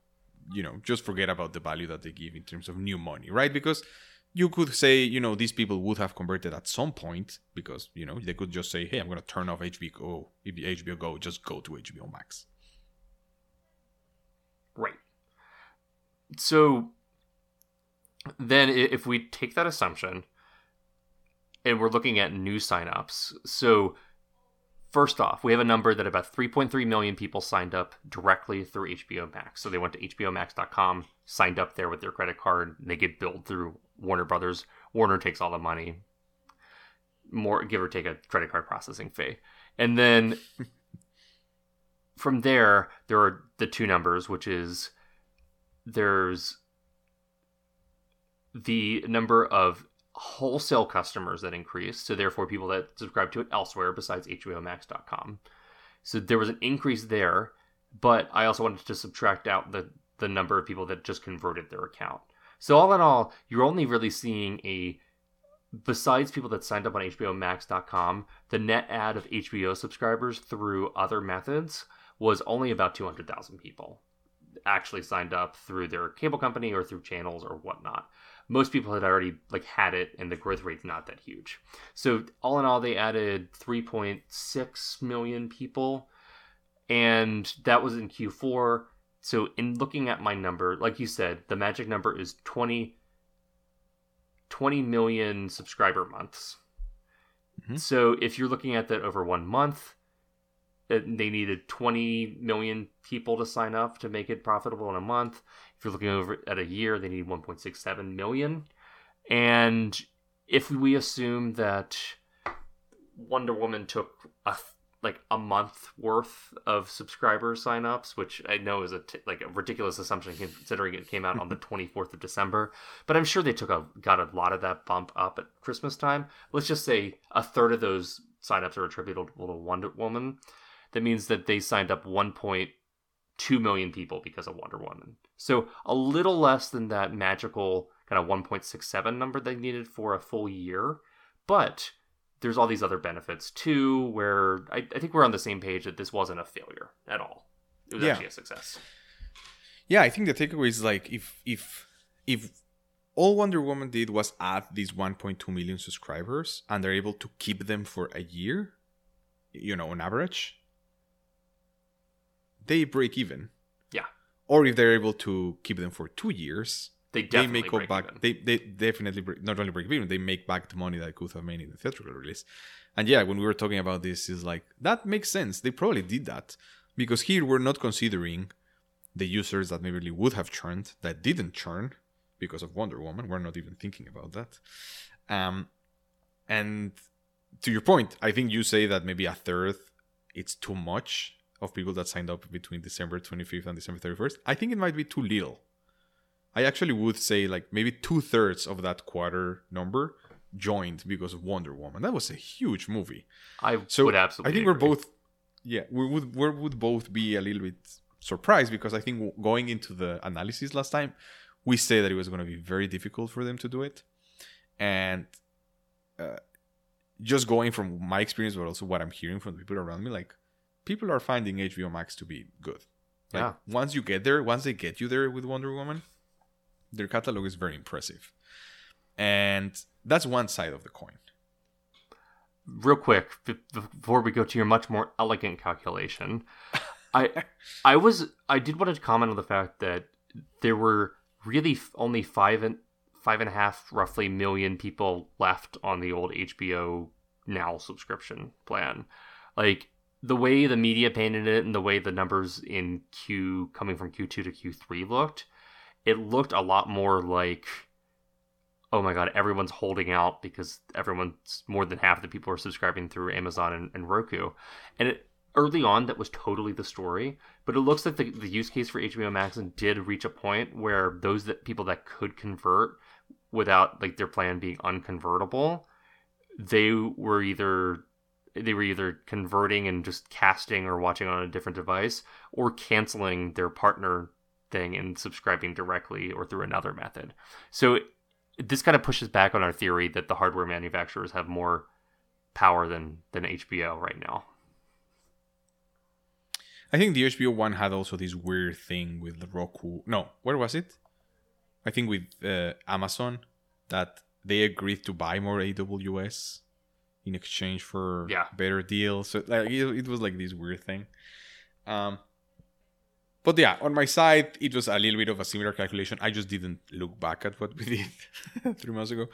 you know, just forget about the value that they give in terms of new money, right? Because you could say, you know, these people would have converted at some point because, you know, they could just say, hey, I'm going to turn off HBO HBO Go, just go to HBO Max. Right. So then if we take that assumption and we're looking at new signups, so first off, we have a number that about 3.3 million people signed up directly through HBO Max. So they went to HBOMax.com, signed up there with their credit card, and they get billed through Warner Brothers. Warner takes all the money, more give or take a credit card processing fee. And then from there, there are the two numbers, which is there's the number of wholesale customers that increased, so therefore people that subscribe to it elsewhere besides HBOMax.com. So there was an increase there, but I also wanted to subtract out the the number of people that just converted their account. So all in all, you're only really seeing a besides people that signed up on HBOMax.com, the net add of HBO subscribers through other methods was only about 200,000 people actually signed up through their cable company or through channels or whatnot. Most people had already like had it and the growth rate's not that huge. So all in all they added 3.6 million people and that was in q4 so in looking at my number like you said the magic number is 20 20 million subscriber months mm-hmm. so if you're looking at that over one month they needed 20 million people to sign up to make it profitable in a month. If you're looking over at a year, they need 1.67 million. And if we assume that Wonder Woman took a like a month worth of subscriber signups, which I know is a t- like a ridiculous assumption considering it came out on the (laughs) 24th of December. But I'm sure they took a got a lot of that bump up at Christmas time. Let's just say a third of those signups are attributable to Wonder Woman that means that they signed up 1.2 million people because of Wonder Woman. So a little less than that magical kind of 1.67 number they needed for a full year. But there's all these other benefits too, where I, I think we're on the same page that this wasn't a failure at all. It was yeah. actually a success. Yeah, I think the takeaway is like if if if all Wonder Woman did was add these 1.2 million subscribers and they're able to keep them for a year, you know, on average, they break even. Yeah. Or if they're able to keep them for two years, they definitely they make back. Even. They they definitely break, not only break even, they make back the money that could have made in the theatrical release. And yeah, when we were talking about this, is like that makes sense. They probably did that because here we're not considering the users that maybe would have churned that didn't churn because of Wonder Woman. We're not even thinking about that. Um, and to your point, I think you say that maybe a third it's too much of people that signed up between December 25th and December 31st, I think it might be too little. I actually would say like maybe two thirds of that quarter number joined because of Wonder Woman. That was a huge movie. I so would absolutely. I think agree. we're both, yeah, we would we would both be a little bit surprised because I think going into the analysis last time, we said that it was going to be very difficult for them to do it, and uh, just going from my experience, but also what I'm hearing from the people around me, like people are finding HBO Max to be good. Like, yeah. Once you get there, once they get you there with Wonder Woman, their catalog is very impressive. And that's one side of the coin. Real quick, before we go to your much more elegant calculation, I (laughs) I was I did want to comment on the fact that there were really only five and five and a half roughly million people left on the old HBO Now subscription plan. Like the way the media painted it and the way the numbers in Q coming from Q2 to Q3 looked, it looked a lot more like oh my god, everyone's holding out because everyone's more than half the people are subscribing through Amazon and, and Roku. And it, early on, that was totally the story. But it looks like the, the use case for HBO Max did reach a point where those that people that could convert without like their plan being unconvertible, they were either they were either converting and just casting or watching on a different device or canceling their partner thing and subscribing directly or through another method. So this kind of pushes back on our theory that the hardware manufacturers have more power than than HBO right now. I think the HBO one had also this weird thing with the Roku. No, where was it? I think with uh, Amazon that they agreed to buy more AWS in exchange for Yeah. better deals. So like it, it was like this weird thing. Um, but yeah, on my side, it was a little bit of a similar calculation. I just didn't look back at what we did (laughs) three months ago.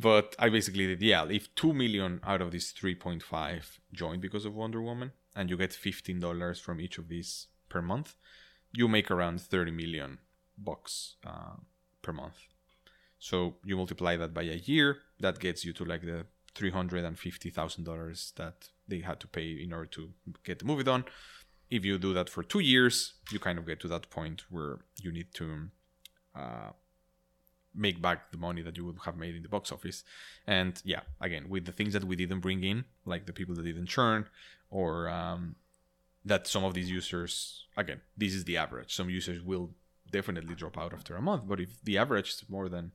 But I basically did, yeah, if 2 million out of these 3.5 joined because of Wonder Woman, and you get $15 from each of these per month, you make around 30 million bucks uh, per month. So you multiply that by a year, that gets you to like the $350,000 that they had to pay in order to get the movie done. If you do that for two years, you kind of get to that point where you need to uh, make back the money that you would have made in the box office. And yeah, again, with the things that we didn't bring in, like the people that didn't churn, or um, that some of these users, again, this is the average. Some users will definitely drop out after a month, but if the average is more than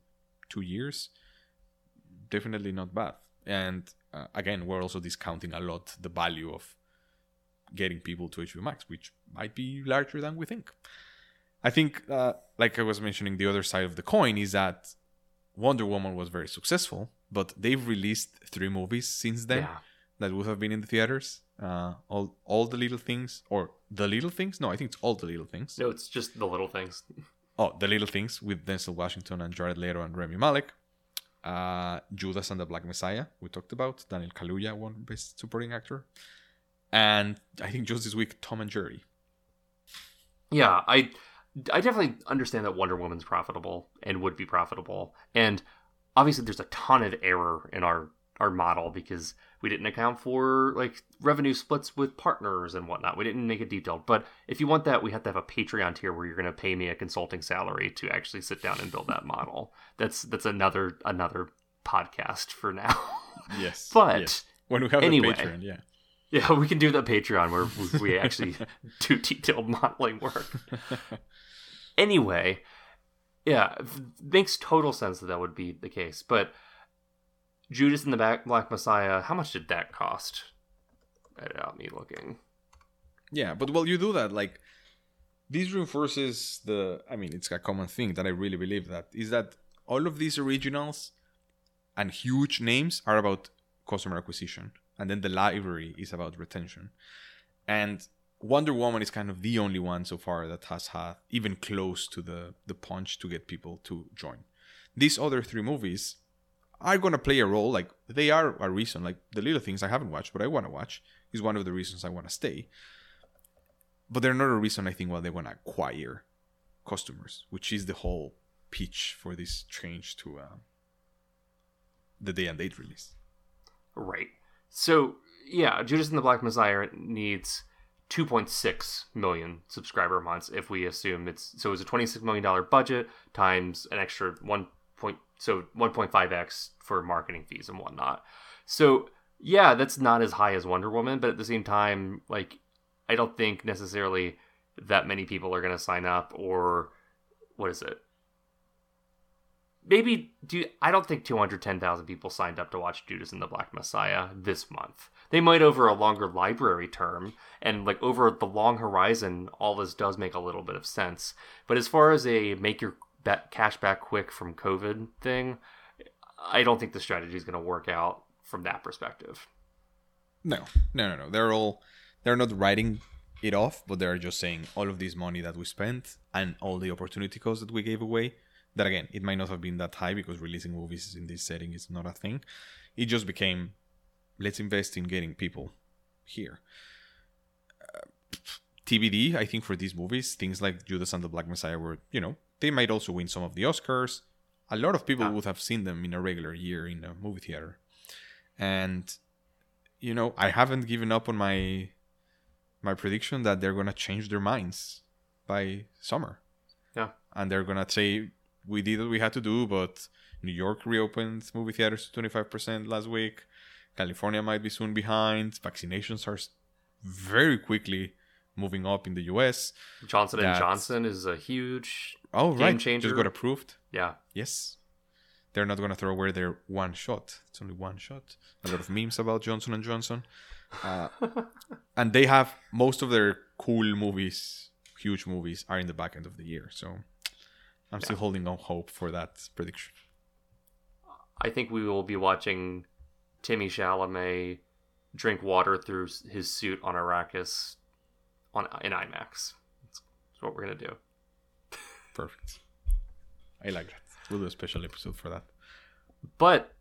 two years, definitely not bad. And uh, again, we're also discounting a lot the value of getting people to HBO Max, which might be larger than we think. I think, uh, like I was mentioning, the other side of the coin is that Wonder Woman was very successful, but they've released three movies since then Yeah. that would have been in the theaters. Uh, all, all the little things, or the little things? No, I think it's all the little things. No, it's just the little things. (laughs) Oh, the little things with Denzel Washington and Jared Leto and Rami Malek. Uh, Judas and the Black Messiah, we talked about. Daniel Kaluuya won Best Supporting Actor. And I think this week, Tom and Jerry. Yeah, I I definitely understand that Wonder Woman's profitable and would be profitable. And obviously there's a ton of error in our our model because we didn't account for like revenue splits with partners and whatnot. We didn't make it detailed. But if you want that, we have to have a Patreon tier where you're going to pay me a consulting salary to actually sit down and build that (laughs) model. That's that's another another podcast for now. Yes. (laughs) But yes. when we have anyway. Patreon, yeah. Yeah, we can do the Patreon where we- actually (laughs) do detailed modeling work. (laughs) Anyway, yeah, makes total sense that that would be the case. But Judas and the Back Black Messiah, how much did that cost? Without me looking. Yeah, but while you do that, like this reinforces the I mean, it's a common thing that I really believe that is that all of these originals and huge names are about customer acquisition. And then the library is about retention. And Wonder Woman is kind of the only one so far that has had even close to the, the punch to get people to join. These other three movies are gonna play a role, like they are a reason. Like the little things I haven't watched, but I wanna watch is one of the reasons I wanna stay but they're not a reason I think why they want to acquire customers, which is the whole pitch for this change to uh, the day and date release. Right. So, yeah, Judas and the Black Messiah needs 2.6 million subscriber months if we assume it's so it's a 26 million dollar budget times an extra 1 point so 1.5x for marketing fees and whatnot. So, yeah, that's not as high as Wonder Woman, but at the same time, like I don't think necessarily that many people are going to sign up or what is it? Maybe do I don't think 210,000 people signed up to watch Judas and the Black Messiah this month. They might over a longer library term and like over the long horizon all this does make a little bit of sense. But as far as a make your ba- cash back quick from COVID thing, I don't think the strategy is going to work out from that perspective. No, no, no, no. They're all they're not writing it off, but they're just saying all of this money that we spent and all the opportunity costs that we gave away. That again, it might not have been that high because releasing movies in this setting is not a thing. It just became let's invest in getting people here. Uh, TBD, I think for these movies, things like Judas and the Black Messiah were, you know, they might also win some of the Oscars. A lot of people Yeah. would have seen them in a regular year in a movie theater. And you know, I haven't given up on my my prediction that they're gonna change their minds by summer. Yeah. And they're gonna say we did what we had to do, but New York reopened movie theaters to twenty five percent last week. California might be soon behind. Vaccinations are very quickly moving up in the US. Johnson and Johnson is a huge Oh Game right, changer. just got approved. yeah. Yes. They're not gonna throw away their one shot. It's only one shot. A lot of memes about Johnson and Johnson, uh, and they have most of their cool movies, huge movies are in the back end of the year. So I'm still holding on hope for that prediction. I think we will be watching Timmy Chalamet drink water through his suit on Arrakis on in IMAX. That's, that's what we're gonna do. (laughs) Perfect. I like that. We'll do a special episode for that. But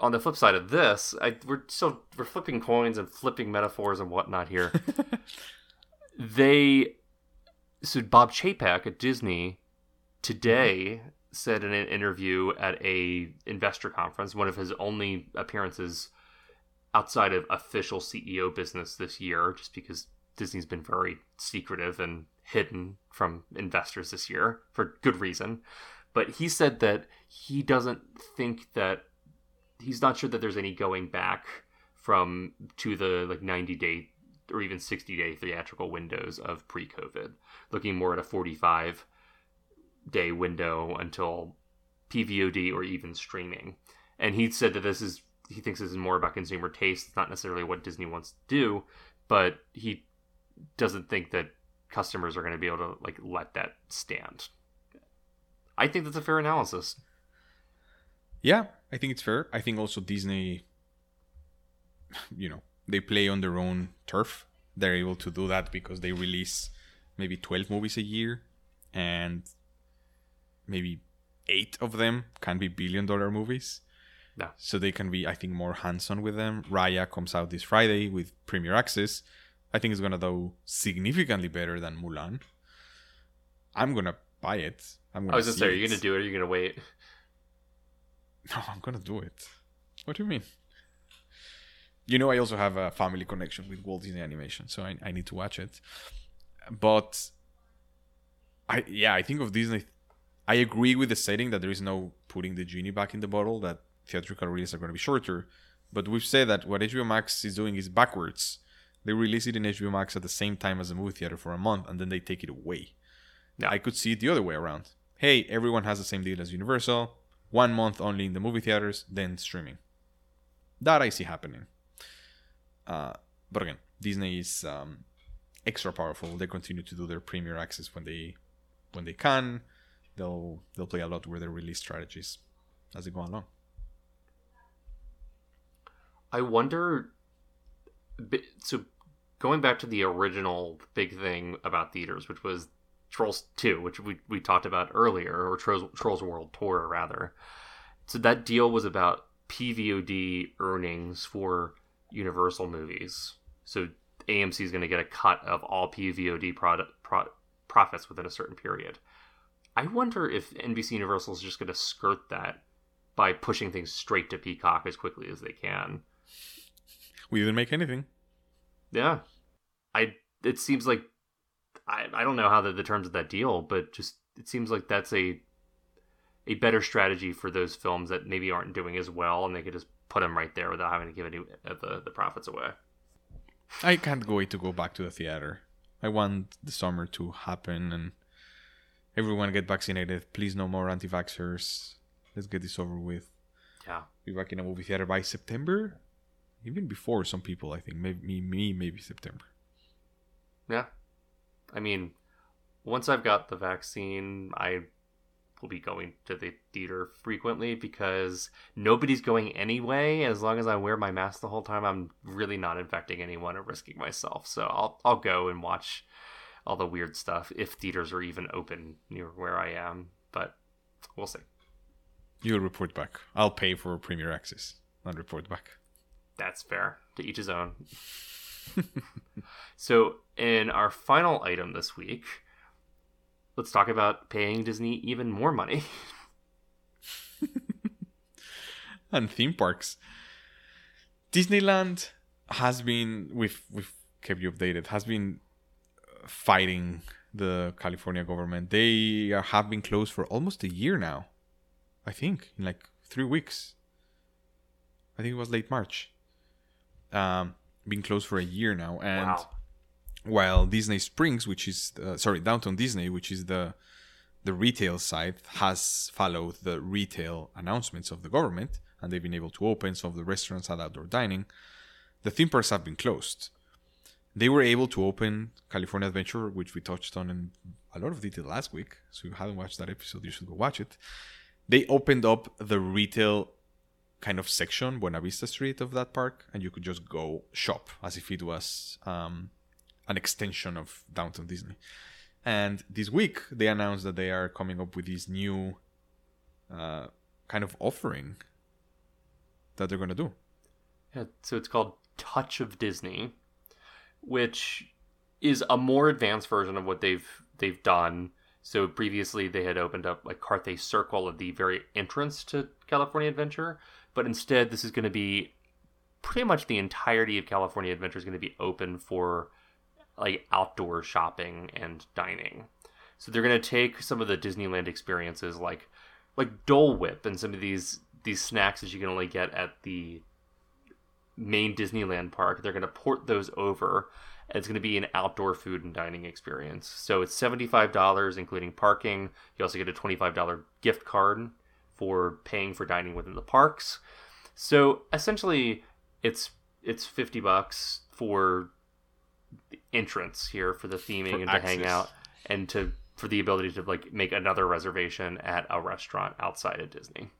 on the flip side of this, I, we're still we're flipping coins and flipping metaphors and whatnot here. (laughs) they so Bob Chapek at Disney today said in an interview at a investor conference, one of his only appearances outside of official CEO business this year, just because Disney's been very secretive and hidden from investors this year for good reason. But he said that he doesn't think that he's not sure that there's any going back from to the like 90 day or even 60 day theatrical windows of pre-COVID, looking more at a 45 day window until PVOD or even streaming. And he said that this is he thinks this is more about consumer taste. It's not necessarily what Disney wants to do, but he doesn't think that customers are going to be able to like let that stand. I think that's a fair analysis. Yeah, I think it's fair. I think also Disney, you know, they play on their own turf. They're able to do that because they release maybe 12 movies a year and maybe eight of them can be billion dollar movies. Yeah. So they can be, I think, more hands on with them. Raya comes out this Friday with Premier Access. I think it's going to do significantly better than Mulan. I'm going to buy it. I'm gonna I was just see say, are you going to do it or are you going to wait? No, I'm gonna do it. What do you mean? You know, I also have a family connection with Walt Disney Animation, so I, I need to watch it. But I yeah, I think of Disney. I agree with the setting that there is no putting the genie back in the bottle. That theatrical releases are going to be shorter. But we've said that what HBO Max is doing is backwards. They release it in HBO Max at the same time as the movie theater for a month, and then they take it away. Yeah. I could see it the other way around. Hey, everyone has the same deal as Universal. One month only in the movie theaters, then streaming. That I see happening. Uh, but again, Disney is um, extra powerful. They continue to do their premier access when they when they can. They'll they'll play a lot with their release strategies as they go along. I wonder. So, going back to the original big thing about theaters, which was Trolls 2, which we, we talked about earlier, or Trolls, Trolls World Tour, rather. So, that deal was about PVOD earnings for Universal movies. So, AMC is going to get a cut of all PVOD product, pro, profits within a certain period. I wonder if NBC Universal is just going to skirt that by pushing things straight to Peacock as quickly as they can. We didn't make anything. Yeah. I it seems like I I don't know how the, the terms of that deal, but just it seems like that's a a better strategy for those films that maybe aren't doing as well and they could just put them right there without having to give any of the, the profits away. I can't wait to go back to the theater. I want the summer to happen and everyone get vaccinated. Please, no more anti-vaxxers. Let's get this over with. Yeah. Be back in a movie theater by September, even before some people. I think maybe me, maybe September. Yeah. I mean, once I've got the vaccine, I will be going to the theater frequently because nobody's going anyway. As long as I wear my mask the whole time, I'm really not infecting anyone or risking myself. So I'll I'll go and watch all the weird stuff if theaters are even open near where I am. But we'll see. You'll report back. I'll pay for Premier Access and report back. That's fair. To each his own. (laughs) so, in our final item this week, let's talk about paying Disney even more money. (laughs) and theme parks. Disneyland has been we've we've kept you updated. Has been fighting the California government. They are, have been closed for almost a year now. I think in like three weeks. I think it was late March. Um, been closed for a year now, and wow. while Disney Springs, which is uh, sorry Downtown Disney, which is the the retail side, has followed the retail announcements of the government, and they've been able to open some of the restaurants and outdoor dining. The theme parks have been closed, they were able to open California Adventure, which we touched on in a lot of detail last week. So if you haven't watched that episode, you should go watch it. They opened up the retail kind of section, Buena Vista Street of that park, and you could just go shop as if it was um, an extension of downtown Disney. And this week, they announced that they are coming up with this new uh, kind of offering that they're going to do. Yeah, so it's called Touch of Disney, which is a more advanced version of what they've they've done. So previously they had opened up like Carthay Circle at the very entrance to California Adventure, but instead this is going to be pretty much the entirety of California Adventure is going to be open for like outdoor shopping and dining. So they're going to take some of the Disneyland experiences like like Dole Whip and some of these these snacks that you can only get at the main Disneyland park. They're going to port those over. And it's going to be an outdoor food and dining experience. So it's $75 including parking. You also get a $25 gift card for paying for dining within the parks. So essentially it's it's 50 bucks for the entrance here for the theming For and access. to hang out and to for the ability to like make another reservation at a restaurant outside of Disney.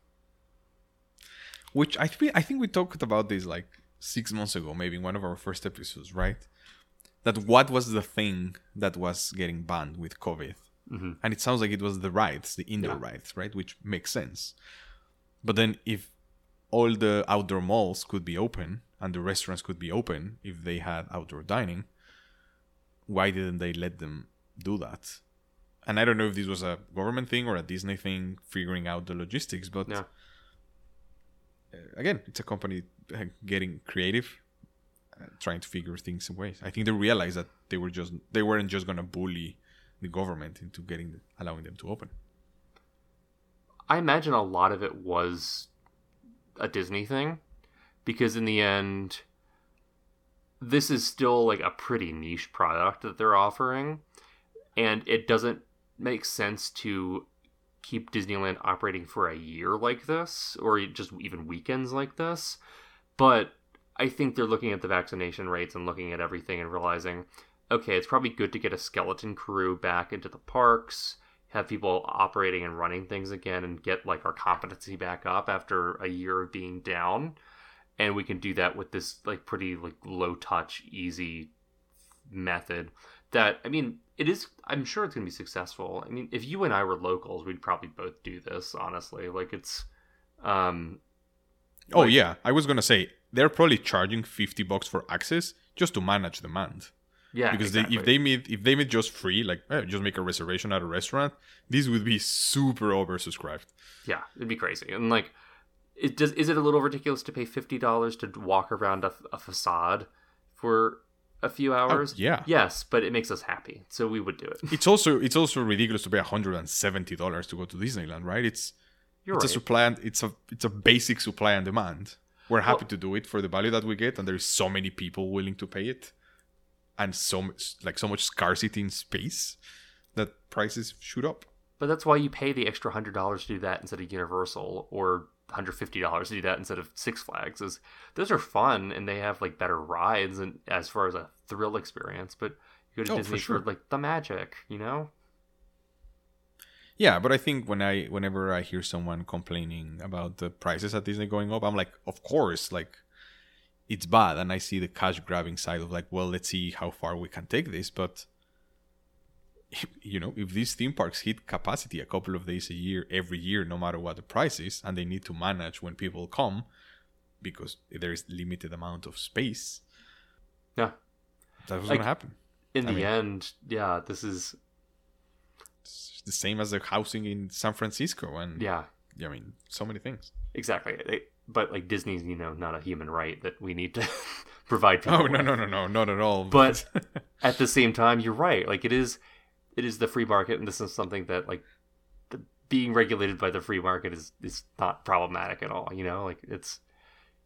which I think I think we talked about this like six months ago, maybe in one of our first episodes, right? That what was the thing that was getting banned with COVID, Mhm. and it sounds like it was the rides, the indoor Yeah. rides, right? Which makes sense. But then if all the outdoor malls could be open and the restaurants could be open if they had outdoor dining, why didn't they let them do that? And I don't know if this was a government thing or a Disney thing figuring out the logistics, but Yeah. uh, again, it's a company getting creative, uh, trying to figure things in ways. I think they realized that they were just they weren't just gonna bully the government into getting allowing them to open. I imagine a lot of it was a Disney thing because in the end this is still like a pretty niche product that they're offering and it doesn't make sense to keep Disneyland operating for a year like this or just even weekends like this but I think they're looking at the vaccination rates and looking at everything and realizing okay it's probably good to get a skeleton crew back into the parks have people operating and running things again and get like our competency back up after a year of being down. And we can do that with this like pretty like low touch easy method that i mean it is i'm sure it's going to be successful. I mean if you and i were locals we'd probably both do this honestly. Like it's um Oh like- yeah, I was gonna say they're probably charging fifty bucks for access just to manage demand. yeah because exactly. they, if they made if they made just free, like eh, just make a reservation at a restaurant, this would be super oversubscribed. Yeah, it'd be crazy. And like, it does. Is it a little ridiculous to pay fifty dollars to walk around a, a facade for a few hours? Oh, yeah. Yes, but it makes us happy, so we would do it. It's also it's also ridiculous to pay hundred and seventy dollars to go to Disneyland, right? It's You're it's right. a supply and it's a it's a basic supply and demand. We're happy Well- to do it for the value that we get, and there's so many people willing to pay it, and so much like so much scarcity in space that prices shoot up. but that's why you pay the extra hundred dollars to do that instead of Universal, or hundred fifty dollars to do that instead of Six Flags. Is those are fun and they have like better rides and as far as a thrill experience. But you go to Oh, for Disney sure. for like the magic, you know? Yeah, but I think when I whenever I hear someone complaining about the prices at Disney going up, I'm like, of course, like it's bad, and I see the cash grabbing side of like, well, let's see how far we can take this, but (laughs) you know, if these theme parks hit capacity a couple of days a year, every year, no matter what the price is, and they need to manage when people come because there is limited amount of space, Yeah. that was Like- gonna happen. In I the mean- end, yeah, this is the same as the housing in San Francisco, and yeah. I mean, so many things. Exactly. It- but like Disney's, you know, not a human right that we need to (laughs) provide oh, people. Oh no with. no no no not at all. But (laughs) at the same time, you're right. Like it is, it is the free market, and this is something that like the, being regulated by the free market is is not problematic at all. You know, like it's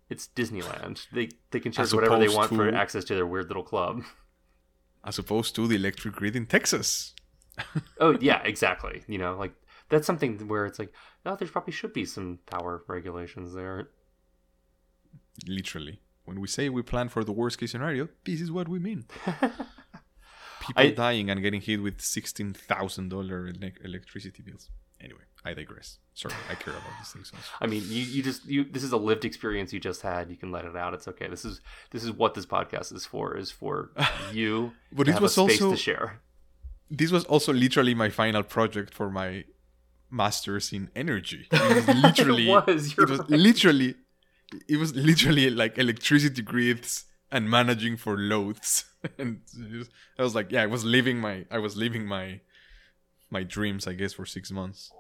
it's Disneyland. They they can charge whatever they want for access to their weird little club. as opposed to the electric grid in Texas. Oh yeah, exactly. You know, like that's something where it's like, no, there probably should be some power regulations there. Literally. when we say we plan for the worst case scenario, this is what we mean. (laughs) People I- dying and getting hit with sixteen thousand dollar electricity bills. Anyway, I digress. Sorry, I care about these things. Also. I mean, you, you just you this is a lived experience you just had. You can let it out. It's okay. This is this is what this podcast is for. Is for (laughs) you. But it was a space also to share. This was also literally my final project for my masters in energy. It was (laughs) literally It was, it was right. literally it was literally like electricity grids and managing for loads. (laughs) and was- I was like, yeah, I was living my I was living my my dreams, I guess, for six months.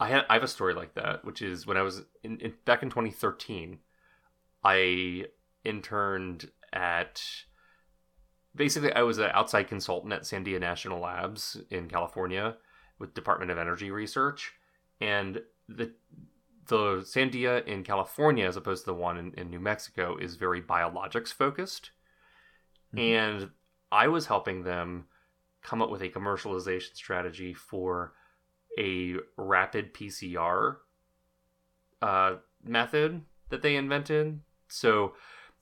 I have, I have a story like that, which is when I was in, in back in 2013, I interned at basically I was an outside consultant at Sandia National Labs in California with Department of Energy Research, and the the Sandia in California, as opposed to the one in, in New Mexico, is very biologics focused, Mhm. and I was helping them come up with a commercialization strategy for a rapid PCR uh, method that they invented. So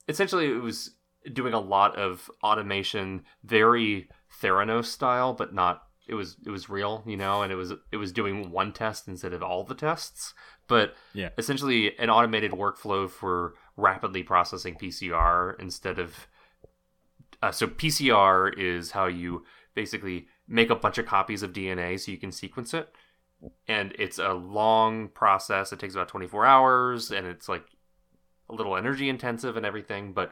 essentially, it was doing a lot of automation, very Theranos style, but not. It was it was real, you know, and it was it was doing one test instead of all the tests. But Yeah. essentially, an automated workflow for rapidly processing PCR instead of. Uh, so PCR is how you basically make a bunch of copies of DNA so you can sequence it and it's a long process. It takes about 24 hours, and it's like a little energy intensive and everything. But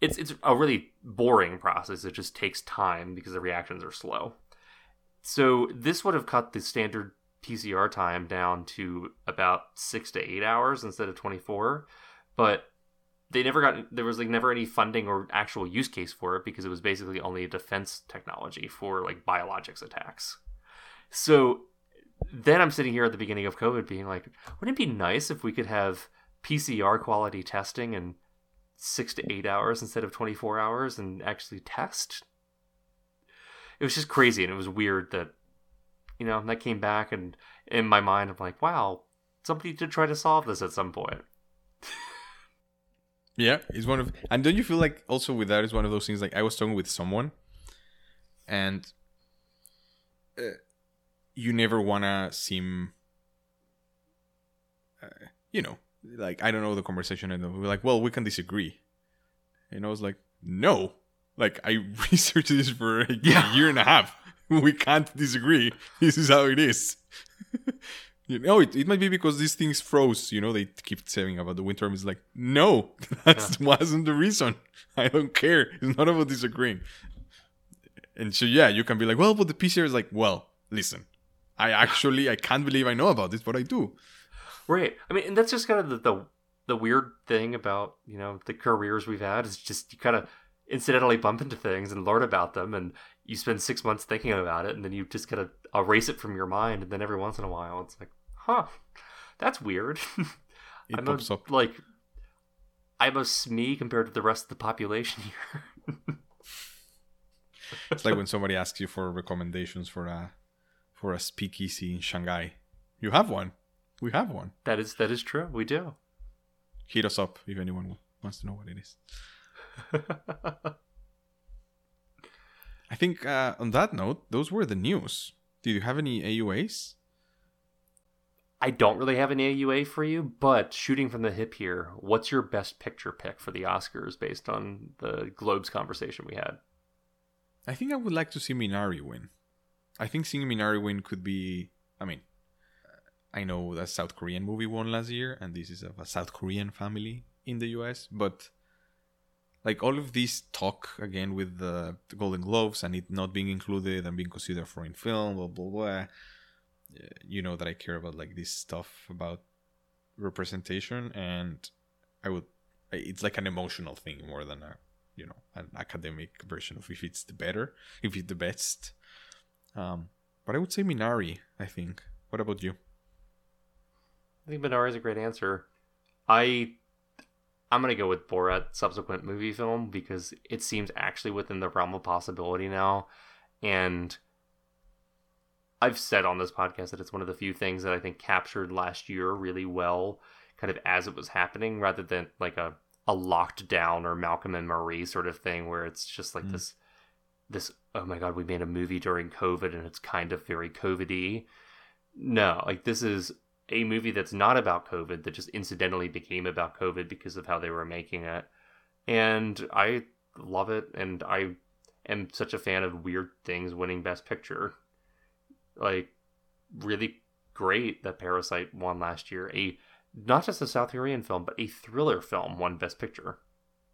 it's it's a really boring process. It just takes time because the reactions are slow. So this would have cut the standard PCR time down to about six to eight hours instead of 24. But they never got there was like never any funding or actual use case for it because it was basically only a defense technology for like biologics attacks. So then I'm sitting here at the beginning of COVID being like, wouldn't it be nice if we could have PCR quality testing in six to eight hours instead of 24 hours and actually test? It was just crazy and it was weird that, you know, that came back and in my mind, I'm like, wow, somebody did try to solve this at some point. (laughs) Yeah, it's one of, and don't you feel like also with that is one of those things like I was talking with someone, and uh, you never wanna seem, uh, you know, like I don't know the conversation, and we're like, well, we can disagree, and I was like, no, like I (laughs) researched this for a Yeah. year and a half. (laughs) We can't disagree. This is how it is. (laughs) You know, it, it might be because these things froze. You know, they keep saying about the wind turbines. Like, no, that wasn't the reason. I don't care. It's not about disagreeing. And so, yeah, you can be like, well, but the PCR is like, well, listen, I actually, I can't believe I know about this, but I do. Right. I mean, and that's just kind of the, the the weird thing about you know the careers we've had is just you kind of incidentally bump into things and learn about them, and you spend six months thinking about it, and then you just kind of erase it from your mind, and then every once in a while, it's like, huh, that's weird. (laughs) It I'm pops a, up. like I'm a SME compared to the rest of the population (laughs) here. It's like when somebody asks you for recommendations for a for a speakeasy in Shanghai. You have one. We have one. that is that is true. We do. Hit us up if anyone wants to know what it is. (laughs) I think uh, on that note, those were the news. Did you have any AUAs? I don't really have an AUA for you, but shooting from the hip here, what's your best picture pick for the Oscars based on the Globes conversation we had? I think I would like to see Minari win. I think seeing Minari win could be. I mean, I know that South Korean movie won last year, and this is of a South Korean family in the US, but like all of this talk again with the, Golden Globes and it not being included and being considered foreign film, blah blah blah. uh, You know that I care about like this stuff about representation, and I would. It's like an emotional thing more than a you know an academic version of if it's the better if it's the best um but i would say minari i think what about you I think Minari is a great answer. I I'm gonna go with Borat subsequent movie film because it seems actually within the realm of possibility now, and I've said on this podcast that it's one of the few things that I think captured last year really well, kind of as it was happening, rather than like a a locked down or Malcolm and Marie sort of thing where it's just like Mm. this this oh my god we made a movie during COVID and it's kind of very COVID-y. No, like this is a movie that's not about COVID that just incidentally became about COVID because of how they were making it. And I love it and I am such a fan of weird things winning best picture. Like really great that Parasite won last year. A not just a South Korean film, but a thriller film won best picture.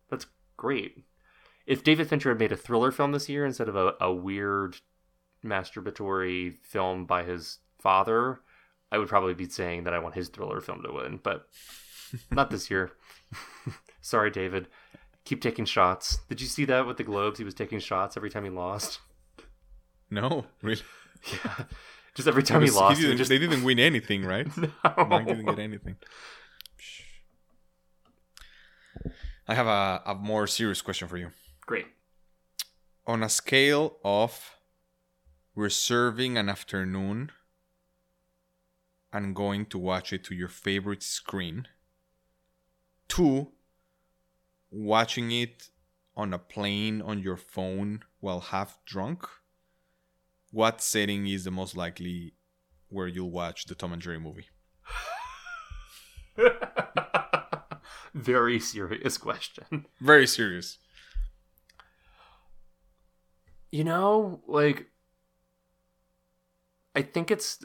That's great. If David Fincher had made a thriller film this year instead of a, a weird masturbatory film by his father, I would probably be saying that I want his thriller film to win, but not this year. (laughs) Sorry, David. Keep taking shots. Did you see that with the Globes? He was taking shots every time he lost. No, (laughs) really. Yeah. Just every time he lost, he didn't- just They didn't win anything, right? (laughs) no, Mank didn't get anything. I have a, a more serious question for you. Great. On a scale of reserving an afternoon and going to watch it to your favorite screen to watching it on a plane on your phone while half drunk, what setting is the most likely where you'll watch the Tom and Jerry movie? (laughs) Very serious question. Very serious. You know, like I think it's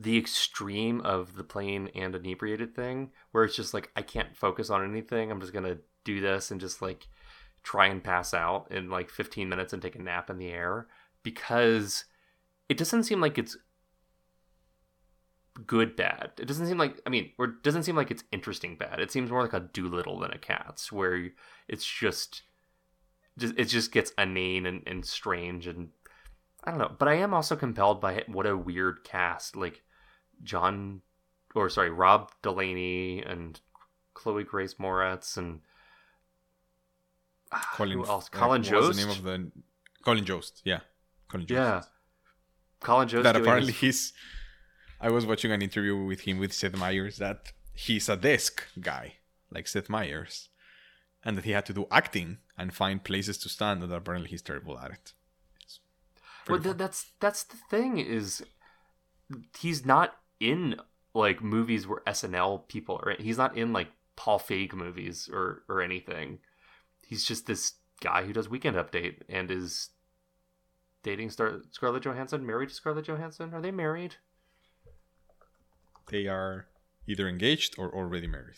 the extreme of the plane and inebriated thing where it's just like I can't focus on anything. I'm just to do this and just like try and pass out in like 15 minutes and take a nap in the air because it doesn't seem like it's good bad. It doesn't seem like I mean, or it doesn't seem like it's interesting bad. It seems more like a Dolittle than a Cats, where it's just, just it just gets inane and, and strange and I don't know. But I am also compelled by what a weird cast like John, or sorry, Rob Delaney and Chloe Grace Moretz and ah, Colin, who else? uh, Colin what Jost. was the name of the Colin Jost? Yeah, Colin Jost. Yeah. Colin Jost. that apparently his- he's. I was watching an interview with him with Seth Meyers that he's a desk guy like Seth Meyers, and that he had to do acting and find places to stand, and apparently he's terrible at it. Well, th- that's that's the thing is he's not in like movies where SNL people are. in. He's not in like Paul Feig movies or or anything. He's just this guy who does Weekend Update and is dating Star- Scarlett Johansson. Married to Scarlett Johansson? Are they married? they are either engaged or already married.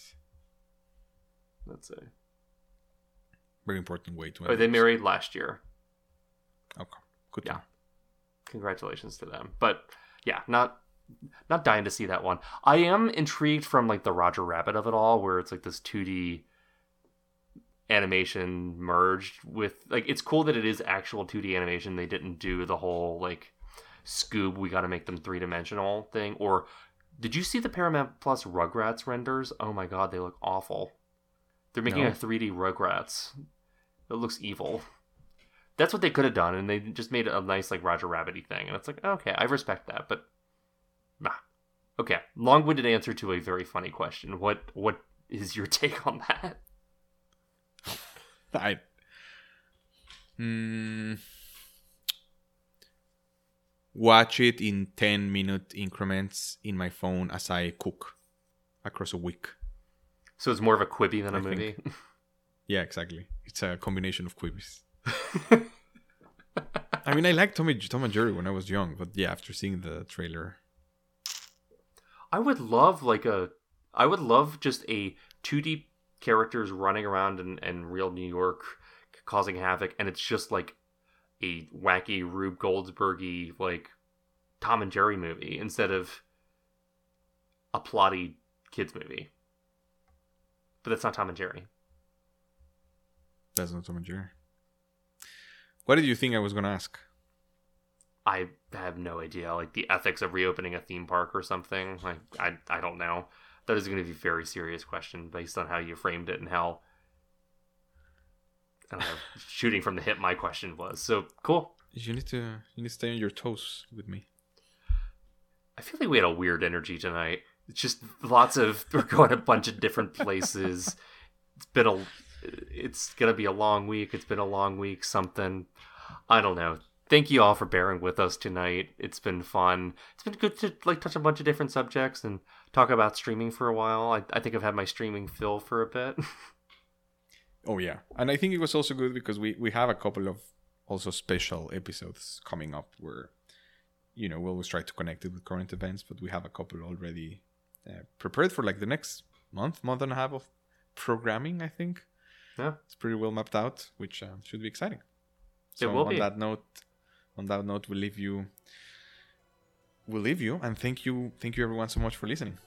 Let's say. Very important way to. Oh, they married last year. Okay, good. Yeah. Yeah. congratulations to them. But yeah, not not dying to see that one. I am intrigued from like the Roger Rabbit of it all, where it's like this 2D animation merged with like it's cool that it is actual 2D animation. They didn't do the whole like Scoob, we got to make them three dimensional thing. Or did you see the Paramount Plus Rugrats renders? Oh my god, they look awful. They're making No. a 3D Rugrats. It looks evil. That's what they could have done, and they just made a nice like Roger Rabbity thing. And it's like, okay, I respect that, but. Okay, long-winded answer to a very funny question. What what is your (laughs) take on that? I. Mm, watch it in 10 minute increments in my phone as I cook across a week. So it's more of a Quibi than a I think- movie. (laughs) (laughs) Yeah, exactly. It's a combination of Quibis. I mean, I liked Tom, Tom and Jerry when I was young, but yeah, after seeing the trailer, I would love like a I would love just a 2D characters running around in, in real New York causing havoc and it's just like a wacky Rube Goldbergy like Tom and Jerry movie instead of a plotty kids movie. But that's not Tom and Jerry. that's not Tom and Jerry. What did you think I was going to ask? I have no idea, like the ethics of reopening a theme park or something. Like I, I don't know. That is going to be a very serious question based on how you framed it and how. I don't know, shooting from the hip, my question was so cool. You need to you need to stay on your toes with me. I feel like we had a weird energy tonight. It's just lots of (laughs) we're going a bunch of different places. It's been a it's gonna be a long week. It's been a long week. Something I don't know. Thank you all for bearing with us tonight. It's been fun. It's been good to like touch a bunch of different subjects and talk about streaming for a while. I, I think I've had my streaming fill for a bit. (laughs) oh yeah, and I think it was also good because we we have a couple of also special episodes coming up where you know we'll always try to connect it with current events, but we have a couple already uh, prepared for like the next month, month and a half of programming. I think. Yeah, it's pretty well mapped out, which uh, should be exciting. So it will on be. that note, on that note, we'll leave you. We'll leave you, and thank you, thank you everyone so much for listening.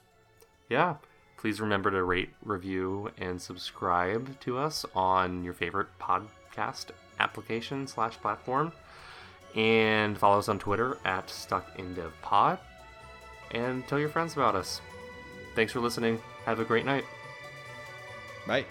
Yeah, please remember to rate, review, and subscribe to us on your favorite podcast application slash platform, and follow us on Twitter at StuckInDevPod, and tell your friends about us. Thanks for listening. Have a great night. Bye.